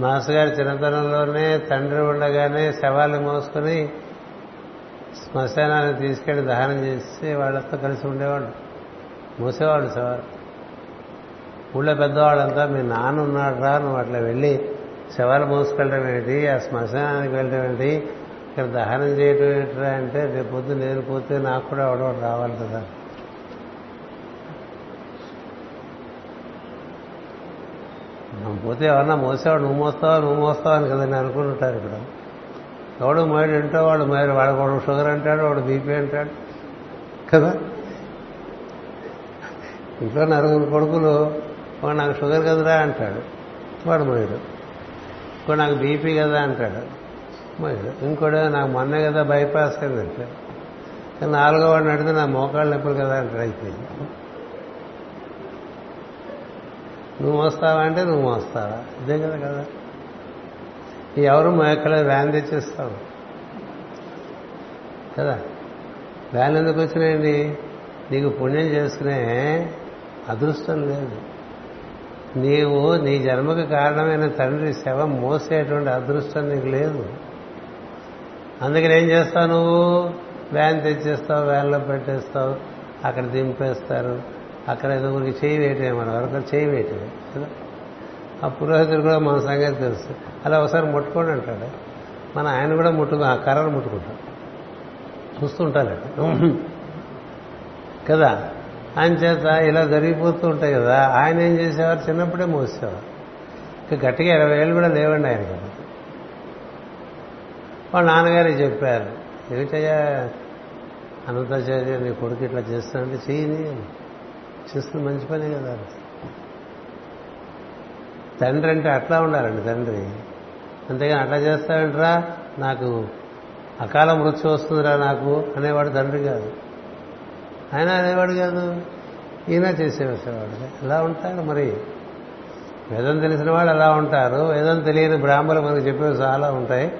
[SPEAKER 1] మాస్టర్ చిన్నతనంలోనే తండ్రి ఉండగానే శవాలు మోసుకొని శ్మశానాన్ని తీసుకెళ్ళి దహనం చేసి వాళ్ళతో కలిసి ఉండేవాడు మోసేవాడు శవాలు. ఊళ్ళో పెద్దవాళ్ళంతా మీ నాన్న ఉన్నాడు రా నువ్వు అట్లా వెళ్ళి శవాలు మోసుకెళ్ళడం ఏంటి? ఆ శ్మశానానికి వెళ్ళడం ఏంటి? ఇక్కడ దహనం చేయటం ఏంటి అంటే రేపు పొద్దు నేను పోతే నాకు కూడా ఎవడో రావాలి కదా. పోతే ఎవరన్నా మోసేవాడు నువ్వు మోస్తావా నువ్వు మోస్తావా అని కదా నేను అనుకుంటుంటారు ఇక్కడ. ఎవడు మోయడు ఏంటో వాడు మైడు వాడు వాడు షుగర్ అంటాడు వాడు బీపీ అంటాడు కదా? ఇంట్లో నలుగురు కొడుకులు వాడు నాకు షుగర్ కదరా అంటాడు వాడు మోయడు ఇంకో నాకు బీపీ కదా అంటాడు మోయడు ఇంకోటి నాకు మొన్నే కదా బైపాస్ కదా అంటాడు. నాలుగో వాడిని అడిగితే నా మోకాళ్ళు నొప్పులు కదా అంటాడు అయిపోయింది. నువ్వు మోస్తావా అంటే నువ్వు మోస్తావా? ఇదే కదా కదా. ఎవరు మోయక్కలే వ్యాన్ తెచ్చేస్తావు. కదా? వ్యాన్ ఎందుకు వచ్చినాయండి? నీకు పుణ్యం చేసుకునే అదృష్టం లేదు. నీవు నీ జన్మకు కారణమైన తండ్రి శవం మోసేటువంటి అదృష్టం నీకు లేదు. అందుకని ఏం చేస్తావు నువ్వు? వ్యాన్ తెచ్చేస్తావు వ్యాన్లో పెట్టేస్తావు అక్కడ దింపేస్తారు. అక్కడ ఏదో చేయి వేయటమే మనం వరకు చేయి వేయటమే కదా? ఆ పురోహితుడు కూడా మన సంగతి తెలుసు. అలా ఒకసారి ముట్టుకోండి అంటాడు. మన ఆయన కూడా ముట్టుకో ఆ కర్రను ముట్టుకుంటాం చూస్తుంటారు కదా? ఆయన చేత ఇలా జరిగిపోతూ ఉంటాయి కదా. ఆయన ఏం చేసేవారు? చిన్నప్పుడే మోసేవారు. ఇంకా గట్టిగా ఇరవై ఏళ్ళు కూడా లేవండి ఆయన కదా వాళ్ళ నాన్నగారే చెప్పారు. ఏమిటయ్యా? అనంతాచార్య నీ కొడుకు ఇట్లా చేస్తానంటే చేయని చేస్తుంది మంచి పనే కదా. తండ్రి అంటే అట్లా ఉండాలండి తండ్రి. అంతేగాని అట్లా చేస్తాడంటరా నాకు అకాల మృత్యు వస్తుందిరా నాకు అనేవాడు తండ్రి కాదు. ఆయన అనేవాడు కాదు. ఈయన చేసేవాడు ఎలా ఉంటాడు మరి? వేదం తెలిసిన వాళ్ళు ఎలా ఉంటారు? వేదం తెలియని బ్రాహ్మణులు మనకు చెప్పేవి చాలా ఉంటాయి.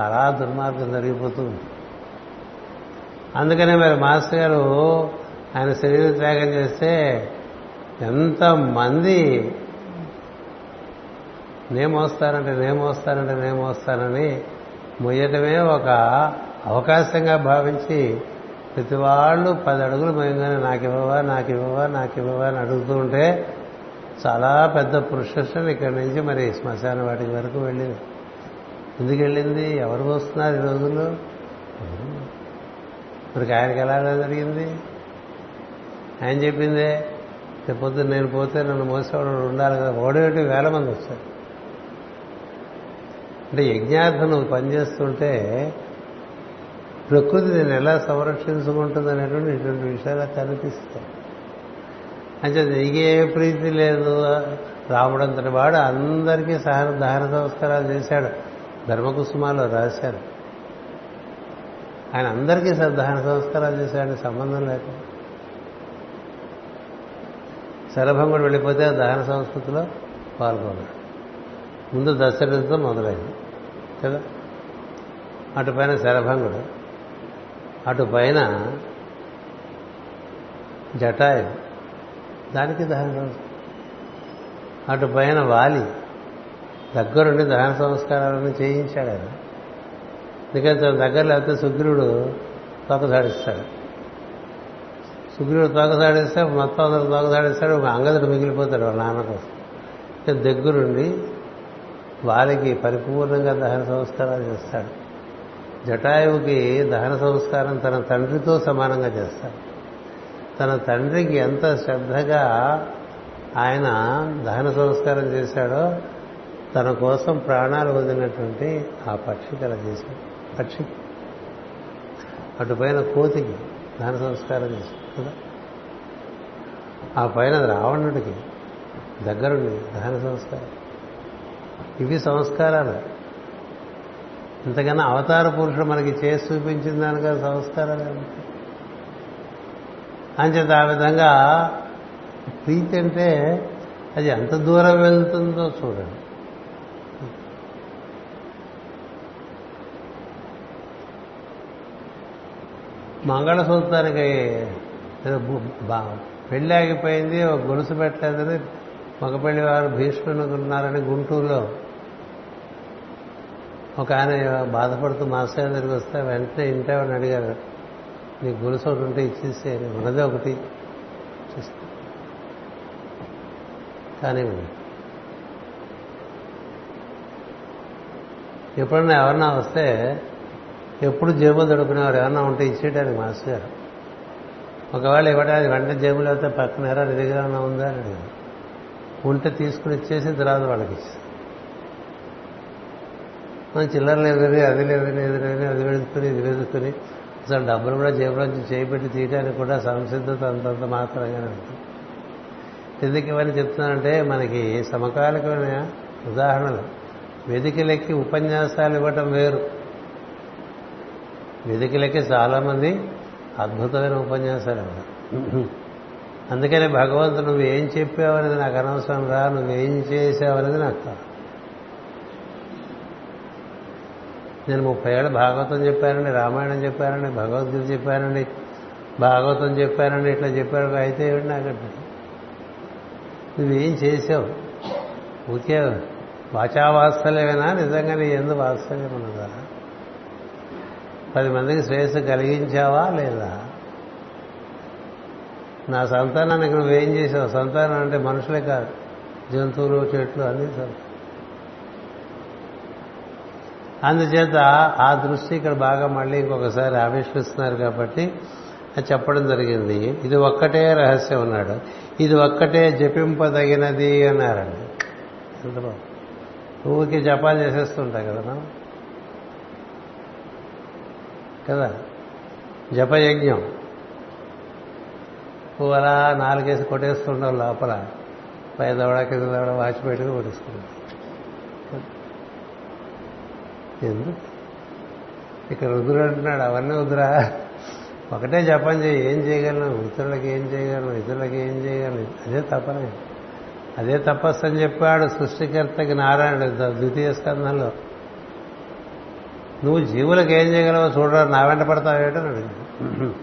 [SPEAKER 1] చాలా దుర్మార్గం జరిగిపోతూ ఉంటుంది. అందుకనే మరి మాస్టర్ గారు ఆయన శరీర త్యాగం చేస్తే ఎంతమంది నేమోస్తారంటే నేమోస్తారంటే నేమోస్తానని మొయ్యటమే ఒక అవకాశంగా భావించి ప్రతి వాళ్ళు పది అడుగులు మయంగానే నాకివ్వవా నాకివ్వవా నాకివ్వవా అని అడుగుతూ ఉంటే చాలా పెద్ద పురుషులు ఇక్కడి నుంచి మరి శ్మశాన వాటికి వరకు వెళ్ళింది. ఎందుకు వెళ్ళింది? ఎవరు వస్తున్నారు ఈ రోజుల్లో? మరి ఆయనకి ఎలా జరిగింది? ఆయన చెప్పిందే పొద్దున్న నేను పోతే నన్ను మోసేవాడు ఉండాలి కదా. ఓడేటి వేల మంది వచ్చారు అంటే యజ్ఞార్థం నువ్వు పనిచేస్తుంటే ప్రకృతి నేను ఎలా సంరక్షించుకుంటుంది అనేటువంటి ఇటువంటి విషయాలు కనిపిస్తాయి అంటే నీకే ప్రీతి లేదు. రాముడంతటి వాడు అందరికీ సహన దహన సంస్కారాలు చేశాడు. ధర్మకుసుమాలో రాశారు ఆయన అందరికీ దహన సంస్కారాలు చేశాడు సంబంధం లేకుండా. శరభంగుడు వెళ్ళిపోతే దహన సంస్కృతిలో పాల్గొన్నాడు ముందు దశరథతో మొదలైంది. కదా? అటు పైన శరభంగుడు అటు పైన జటాయు. దానికి దహన సంస్కారం అటు పైన వాలి. దగ్గరుండి దహన సంస్కారాలను చేయించాడు ఆయన. ఎందుకంటే దగ్గర లేకపోతే సుగ్రీవుడు తొక్కసాడిస్తాడు సుగ్రీవుడు తొక్కసాడిస్తే మొత్తం అందరూ తొక్కసాడిస్తాడు అంగదుడు మిగిలిపోతాడు వాళ్ళ నాన్న కోసం. దగ్గరుండి వారికి పరిపూర్ణంగా దహన సంస్కారాలు చేస్తాడు. జటాయువుకి దహన సంస్కారం తన తండ్రితో సమానంగా చేస్తాడు. తన తండ్రికి ఎంత శ్రద్ధగా ఆయన దహన సంస్కారం చేశాడో తన కోసం ప్రాణాలు వదిలినటువంటి ఆ పక్షికి అలా చేశాడు. పక్షికి అటుపైన కోతికి దహన సంస్కారం చేశాడు. ఆ పైన రావణుడికి దగ్గరుండి దహన సంస్కారం. ఇవి సంస్కారాలు. ఇంతకన్నా అవతార పురుషుడు మనకి చేసి చూపించిన దానిక సంస్కారాలు ఏమిటి? అంచేత ఆ విధంగా ప్రీతి అంటే అది ఎంత దూరం వెళ్తుందో చూడండి. మంగళసూత్రానికి పెళ్ళి పెళ్ళి ఆగిపోయింది ఒక గొలుసు పెట్టలేదని మగ పెళ్ళి వారు భీష్మునుకున్నారని గుంటూరులో ఒక ఆయన బాధపడుతూ మాస్టర్ దగ్గరికి వస్తే వెంటనే ఇంటేవాడిని అడిగారు నీ గొలుసు ఒకటి ఉంటే ఇచ్చేసి ఉన్నదే ఒకటి కానీ ఎప్పుడన్నా ఎవరన్నా వస్తే ఎప్పుడు జేబులు దొడుకునేవారు ఎవరన్నా ఉంటే ఇచ్చేయడానికి మాస్టర్ గారు. ఒకవేళ ఇవ్వడానికి వెంటనే జేబులు అయితే పక్కన ఎరా నీ దగ్గర ఏమన్నా ఉందా అని ఉంటే తీసుకుని ఇచ్చేసి తర్వాత వాళ్ళకి మన మనం చిల్లర లేదని అది లేదని ఇది అది వెతుకుని ఇది వెతుకుని అసలు డబ్బులు కూడా జేబులోంచి చేయిపెట్టి తీయడానికి కూడా సంసిద్ధత అంతంత మాత్రమే ఉంటుంది ఎందుకు ఇవన్నీ చెప్తున్నానంటే మనకి సమకాలికమైన ఉదాహరణలు. వెదికలెక్కి ఉపన్యాసాలు ఇవ్వటం వేరు. వెదికలెక్కి చాలామంది అద్భుతమైన ఉపన్యాసాలు అందుకనే భగవంతుడు నువ్వు ఏం చెప్పావనేది నాకు అనవసరం రా నువ్వేం చేసావనేది నాకు కాదు. నేను ముప్పై ఏళ్ళు భాగవతం చెప్పానండి రామాయణం చెప్పానండి భగవద్గీత చెప్పానండి భాగవతం చెప్పానండి ఇట్లా చెప్పారు అయితే ఏమిటి నాకంటే నువ్వేం చేసావు? ఊరికే వాచావాత్సల్యమేనా? నిజంగా నీ ఎందు వాత్సల్యం ఉన్నదా? పది మందికి శ్రేయస్సు కలిగించావా లేదా? నా సంతానానికి నువ్వేం చేసావు? సంతానం అంటే మనుషులే కాదు. జంతువులు చెట్లు అన్ని సంతానం. అందుచేత ఆ దృష్టి ఇక్కడ బాగా మళ్ళీ ఇంకొకసారి ఆవిష్కరిస్తున్నారు కాబట్టి అది చెప్పడం జరిగింది. ఇది ఒక్కటే రహస్యం ఉన్నాడు ఇది ఒక్కటే జపింపదగినది అన్నారండి. ఊరికి జపాలు చేసేస్తుంటాయి కదా కదా? జపయజ్ఞం. నువ్వు అలా నాలుగేసి కొట్టేస్తుండవు లోపల. పై దవడ కింద దవడ వాచి పెట్టుకుని ఎందుకు? ఇక్కడ రుద్రుడు అంటున్నాడు అవన్నీ వద్దురా. ఒకటే జపం చేయి. ఏం చేయగలను? ఇతరులకి ఏం చేయగలను? ఇతరులకి ఏం చేయగలను? అదే తపనే. అదే తపస్సు అని చెప్పాడు సృష్టికర్తకి నారాయణుడు ద్వితీయ స్కంధంలో. నువ్వు జీవులకు ఏం చేయగలవో చూడరా నా వెంట పడతావేటని అడిగింది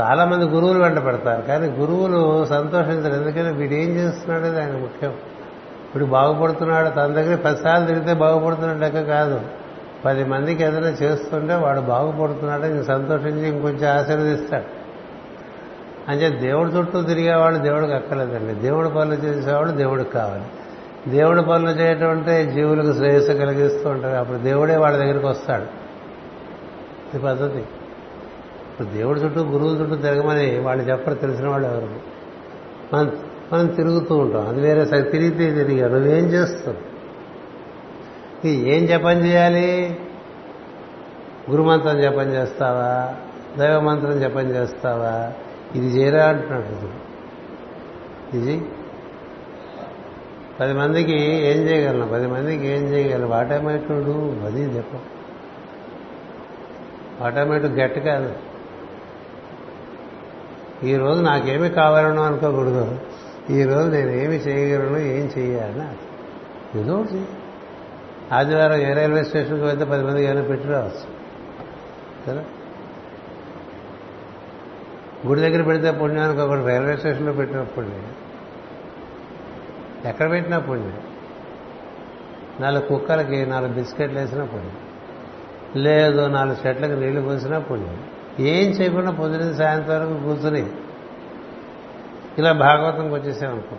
[SPEAKER 1] చాలా మంది గురువులు వెంట పెడతారు కానీ గురువులు సంతోషించరు. ఎందుకంటే వీడు ఏం చేస్తున్నాడు ఆయన ముఖ్యం. వీడు బాగుపడుతున్నాడు తన దగ్గర పదిసార్లు తిరిగితే బాగుపడుతున్నాడు లెక్క కాదు. పది మందికి ఏదైనా చేస్తుంటే వాడు బాగుపడుతున్నాడని సంతోషించి ఇంకొంచెం ఆశీర్వదిస్తాడు. అంటే దేవుడి చుట్టూ తిరిగేవాడు దేవుడికి అక్కర్లేదండి. దేవుడి పనులు చేసేవాడు దేవుడికి కావాలి. దేవుడు పనులు చేయటం అంటే జీవులకు శ్రేయస్సు కలిగిస్తూ ఉంటారు. అప్పుడు దేవుడే వాళ్ళ దగ్గరికి వస్తాడు. ఇది పద్ధతి. ఇప్పుడు దేవుడి చుట్టూ గురువు చుట్టూ తిరగమని వాళ్ళు చెప్పరు తెలిసిన వాళ్ళు ఎవరు? మనం మనం తిరుగుతూ ఉంటాం. అది వేరే సరి తిరిగితే తిరిగా నువ్వేం చేస్తావు? ఏం జపం చేయాలి? గురుమంత్రం జపం చేస్తావా? దైవమంత్రం జపం చేస్తావా? ఇది చేయరా అంటున్నాడు. ఇది. పది మందికి ఏం చేయగలను? పది మందికి ఏం చేయగలను? వాటమేటుడు అది చెప్ప. వాటమేటు గట్టి కాదు. ఈరోజు నాకేమి కావాలనో అనుకోకూడదు. ఈరోజు నేను ఏమి చేయగలను ఏం చేయాలని ఏదో ఆదివారం ఏ రైల్వే స్టేషన్కి వెళ్తే పది మందికి ఏమైనా పెట్టి రావచ్చు. కదా గుడి దగ్గర పెడితే పుణ్యానికి ఒకటి రైల్వే స్టేషన్లో పెట్టినప్పుడు ఎక్కడ పెట్టినా పుణ్యం నాలుగు కుక్కలకి నాలుగు బిస్కెట్లు వేసినా పుణ్యం లేదు నాలుగు చెట్లకు నీళ్ళు పోసినా పుణ్యం ఏం చేయకుండా పొద్దున సాయంత్రం వరకు కూర్చుని ఇలా భాగవతంకి వచ్చేసామనుకో.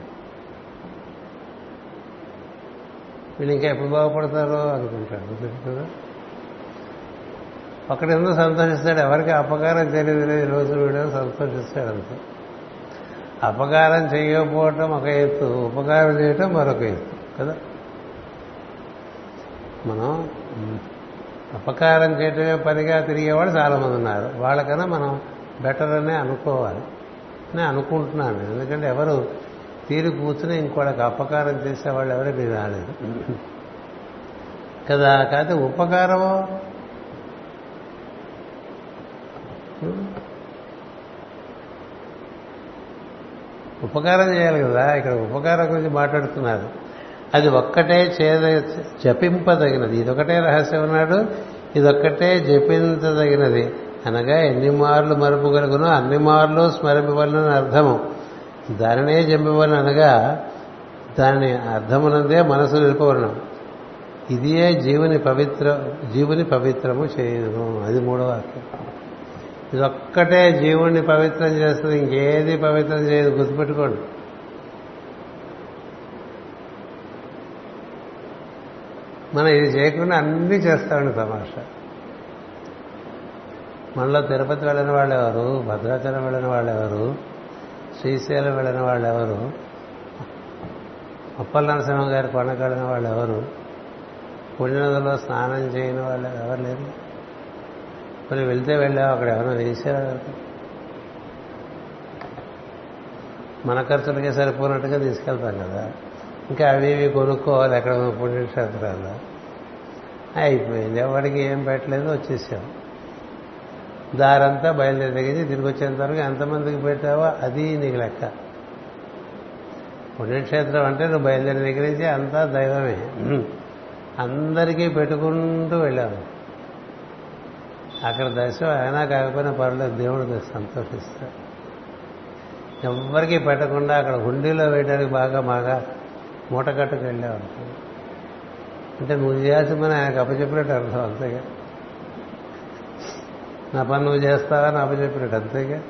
[SPEAKER 1] వీళ్ళు ఇంకా ఎప్పుడు బాగుపడతారో అనుకుంటాడు కదా ఒకటి ఎందుకు సంతోషిస్తాడు? ఎవరికి అపకారం తెలియదు ఈ రోజు వీడు సంతోషిస్తాడు అంతే అపకారం చేయకపోవటం ఒక ఎత్తు ఉపకారం చేయటం మరొక ఎత్తు కదా? మనం అపకారం చేయటమే పనిగా తిరిగేవాళ్ళు చాలామంది ఉన్నారు. వాళ్ళకన్నా మనం బెటర్ అనే అనుకోవాలి. నేను అనుకుంటున్నాను ఎందుకంటే ఎవరు తీరు కూర్చుని ఇంకోళ్ళకి అపకారం చేసేవాళ్ళు ఎవరు మీరు రాలేదు. కదా? కాకపోతే ఉపకారము ఉపకారం చేయాలి కదా ఇక్కడ ఉపకారం గురించి మాట్లాడుతున్నారు. అది ఒక్కటే చేద జపింపదగినది. ఇదొకటే రహస్యం ఉన్నాడు ఇదొక్కటే జపించదగినది. అనగా ఎన్ని మార్లు మరుపుగలుగునో అన్ని మార్లు స్మరింపవలనని అర్థము. దానినే జంపవలను అనగా దాని అర్థమునందే మనసు నిలుపవలనం ఇదియే జీవుని పవిత్ర జీవుని పవిత్రము చేయను అది మూడవ వాక్యం. ఇదొక్కటే జీవుణ్ణి పవిత్రం చేస్తుంది ఇంకేది పవిత్రం చేయదు గుర్తుపెట్టుకోండి. మనం ఇది చేయకుండా అన్నీ చేస్తామండి తమాషా. మనలో తిరుపతి వెళ్ళిన వాళ్ళు ఎవరు భద్రాచలం వెళ్ళిన వాళ్ళు ఎవరు శ్రీశైలం వెళ్ళిన వాళ్ళు ఎవరు అప్పల నరసింహ గారి కొండకు వెళ్ళిన వాళ్ళు ఎవరు పుణ్యనదిలో స్నానం చేయని వాళ్ళు ఎవరు లేరు. మరి వెళ్తే వెళ్ళావు అక్కడ ఎవరైనా వేసేవారు మన ఖర్చులకే సరిపోనట్టుగా తీసుకెళ్తాం కదా. ఇంకా అవి ఇవి కొనుక్కోవాలి ఎక్కడ ఉన్న పుణ్యక్షేత్రాల్లో. అయిపోయింది. ఎవరికి ఏం పెట్టలేదు వచ్చేసాం. దారంతా బయలుదేరి తిరిగి వచ్చేంత వరకు ఎంతమందికి పెట్టావో అది నీకు లెక్క. పుణ్యక్షేత్రం అంటే నువ్వు బయలుదేరి దగ్గర నుంచి అంతా దైవమే. అందరికీ పెట్టుకుంటూ వెళ్ళావు అక్కడ దశ అయినా కాకపోయినా పర్లేదు దేవుడు సంతోషిస్తాడు. ఎవ్వరికీ పెట్టకుండా అక్కడ హుండీలో వేయడానికి బాగా బాగా మూట కట్టుకు వెళ్ళావు అంటే నువ్వు చేయాల్సిన ఆయనకు అప్పచెప్పినట్టు అర్థం అంతేగా? నా పని నువ్వు చేస్తావని అప్పచెప్పినట్టు అంతేగా?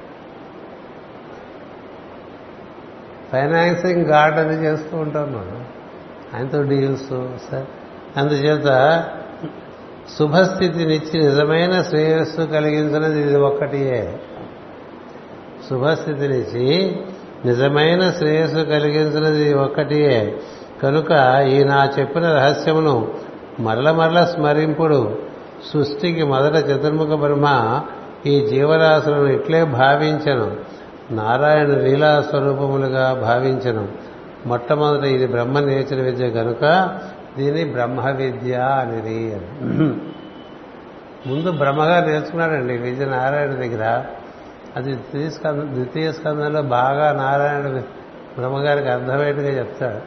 [SPEAKER 1] ఫైనాన్సింగ్ గార్డ్ అది చేస్తూ ఉంటాం మనం. ఆయనతో డీల్స్ సార్. అందుచేత శుభస్థితినిచ్చి నిజమైన శ్రేయస్సు కలిగించినది ఇది ఒక్కటియే. శుభస్థితినిచ్చి నిజమైన శ్రేయస్సు కలిగించినది ఒక్కటియే. కనుక ఈ నా చెప్పిన రహస్యమును మరల మరల స్మరింపుడు సృష్టికి మొదట చతుర్ముఖ బ్రహ్మ ఈ జీవరాశులను ఇట్లే భావించను. నారాయణ లీలా స్వరూపములుగా భావించను. మొట్టమొదట ఇది బ్రహ్మ నేర్చిన విద్య కనుక దీన్ని బ్రహ్మ విద్య అనేది ముందు బ్రహ్మగా నేర్చుకున్నాడండి విద్య నారాయణ దగ్గర. అది స్కంద ద్వితీయ స్కందంలో బాగా నారాయణ బ్రహ్మగారికి అర్థమయ్యేట్టుగా చెప్తాడు.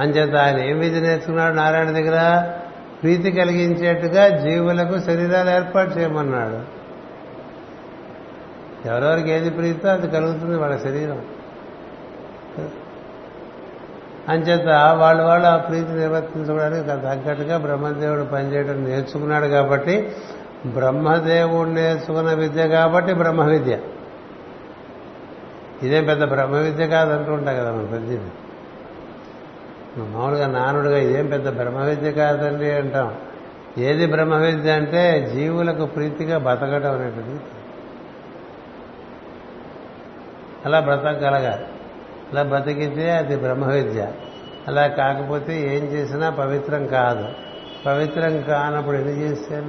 [SPEAKER 1] అంచేత ఆయన ఏం విద్య నేర్చుకున్నాడు నారాయణ దగ్గర? ప్రీతి కలిగించేట్టుగా జీవులకు శరీరాలు ఏర్పాటు చేయమన్నాడు. ఎవరెవరికి ఏది ప్రీతో అది కలుగుతుంది వాళ్ళ శరీరం. అంచేత వాళ్ళు వాళ్ళు ఆ ప్రీతి నిర్వర్తించుకోవడానికి తగ్గట్టుగా బ్రహ్మదేవుడు పనిచేయడం నేర్చుకున్నాడు కాబట్టి బ్రహ్మదేవుడు నేర్చుకున్న విద్య కాబట్టి బ్రహ్మ విద్య ఇదేం పెద్ద బ్రహ్మ విద్య కాదంటుంటా కదా మన పెద్దది మామూలుగా నానుడుగా ఇదేం పెద్ద బ్రహ్మ విద్య కాదండి అంటాం. ఏది బ్రహ్మ విద్య అంటే జీవులకు ప్రీతిగా బతకడం అనేటువంటిది. అలా బ్రతకగలగాలి. అలా బ్రతికితే అది బ్రహ్మ విద్య అలా కాకపోతే ఏం చేసినా పవిత్రం కాదు. పవిత్రం కానప్పుడు ఎన్ని చేస్తే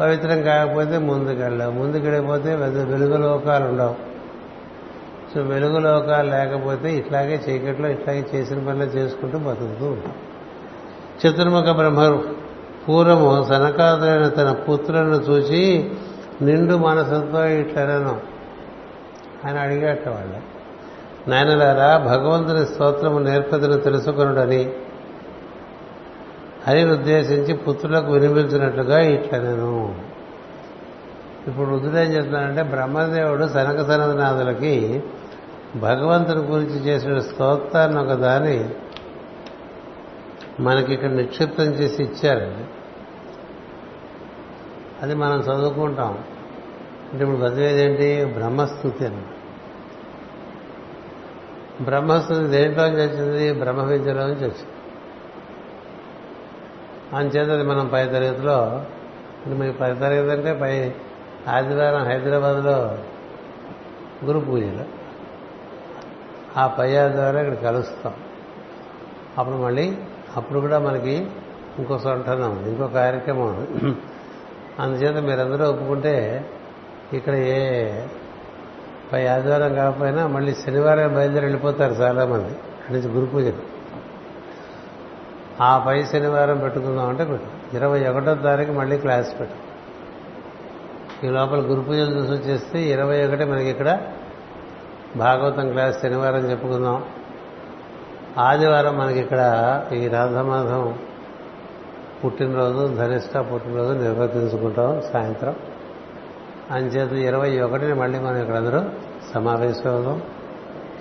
[SPEAKER 1] పవిత్రం కాకపోతే ముందుకెళ్ళావు. ముందుకెళ్ళిపోతే వెలుగు లోకాలు ఉండవు. సో వెలుగు లోకాలు లేకపోతే ఇట్లాగే చీకట్లో ఇట్లాగే చేసిన పనులు చేసుకుంటూ బతుకుతూ ఉంటాం. చతుర్ముఖ బ్రహ్మ పూర్వము సనకాదులైన తన పుత్రులను చూసి నిండు మనసుతో ఇట్లనను. ఆయన అడిగాట వాళ్ళు. నాయనలారా భగవంతుని స్తోత్రము నేర్పదను తెలుసుకునుడని హరిని ఉద్దేశించి పుత్రులకు వినిపించినట్లుగా ఇట్లా నేను ఇప్పుడు రుద్రుడు ఏం చెప్తున్నానంటే బ్రహ్మదేవుడు సనక సనదనాథులకి భగవంతుని గురించి చేసిన స్తోత్రాన్ని ఒక దాన్ని మనకి ఇక్కడ నిక్షిప్తం చేసి ఇచ్చారండి. అది మనం చదువుకుంటాం. అంటే ఇప్పుడు చదివేదేంటి బ్రహ్మస్థుతి అని. బ్రహ్మస్థుతి దేంట్లో నుంచి వచ్చింది బ్రహ్మ విద్యలో నుంచి వచ్చింది. అంచేత అది మనం పై తరగతిలో మీ పై తరగతి అంటే పై ఆదివారం హైదరాబాద్లో గురు పూజలు. ఆ పై ఆదివారం ఇక్కడ కలుస్తాం. అప్పుడు మళ్ళీ అప్పుడు కూడా మనకి ఇంకో సొంటనం ఉంది ఇంకో కార్యక్రమం అందుచేత మీరందరూ ఒప్పుకుంటే ఇక్కడ ఏ ఆదివారం కాకపోయినా మళ్ళీ శనివారం బయలుదేరి వెళ్ళిపోతారు చాలామంది. అక్కడి నుంచి గురు పూజలు ఆ పై శనివారం పెట్టుకుందాం అంటే పెట్టు. ఇరవై ఒకటో తారీఖు మళ్ళీ క్లాస్ పెట్టు. ఈ లోపల గురు పూజలు చూసి వచ్చేస్తే ఇరవై ఒకటి మనకి ఇక్కడ భాగవతం క్లాస్ శనివారం చెప్పుకుందాం. ఆదివారం మనకి ఇక్కడ ఈ రాధమాధం పుట్టినరోజు ధనిష్ట పుట్టినరోజు నిర్వర్తించుకుంటాం సాయంత్రం. అంచేత ఇరవై ఒకటిని మళ్ళీ మనం ఇక్కడ అందరూ సమావేశం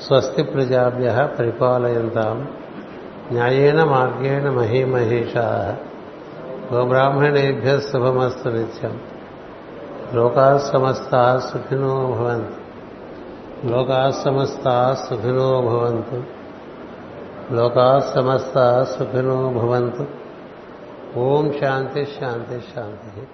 [SPEAKER 1] స్వస్తి ప్రజాభ్య పరిపాలయంతాం. న్యాయేన మార్గేణ మహీమహేషా. గోబ్రాహ్మణేభ్య శుభమస్తు నిత్యం. లోకా సమస్తా సుఖినో భవంతు. లోకా సమస్తా సుఖినో భవంతు. లోకా సమస్తా సుఖినో భవంతు. ఓం శాంతి శాంతి శాంతి.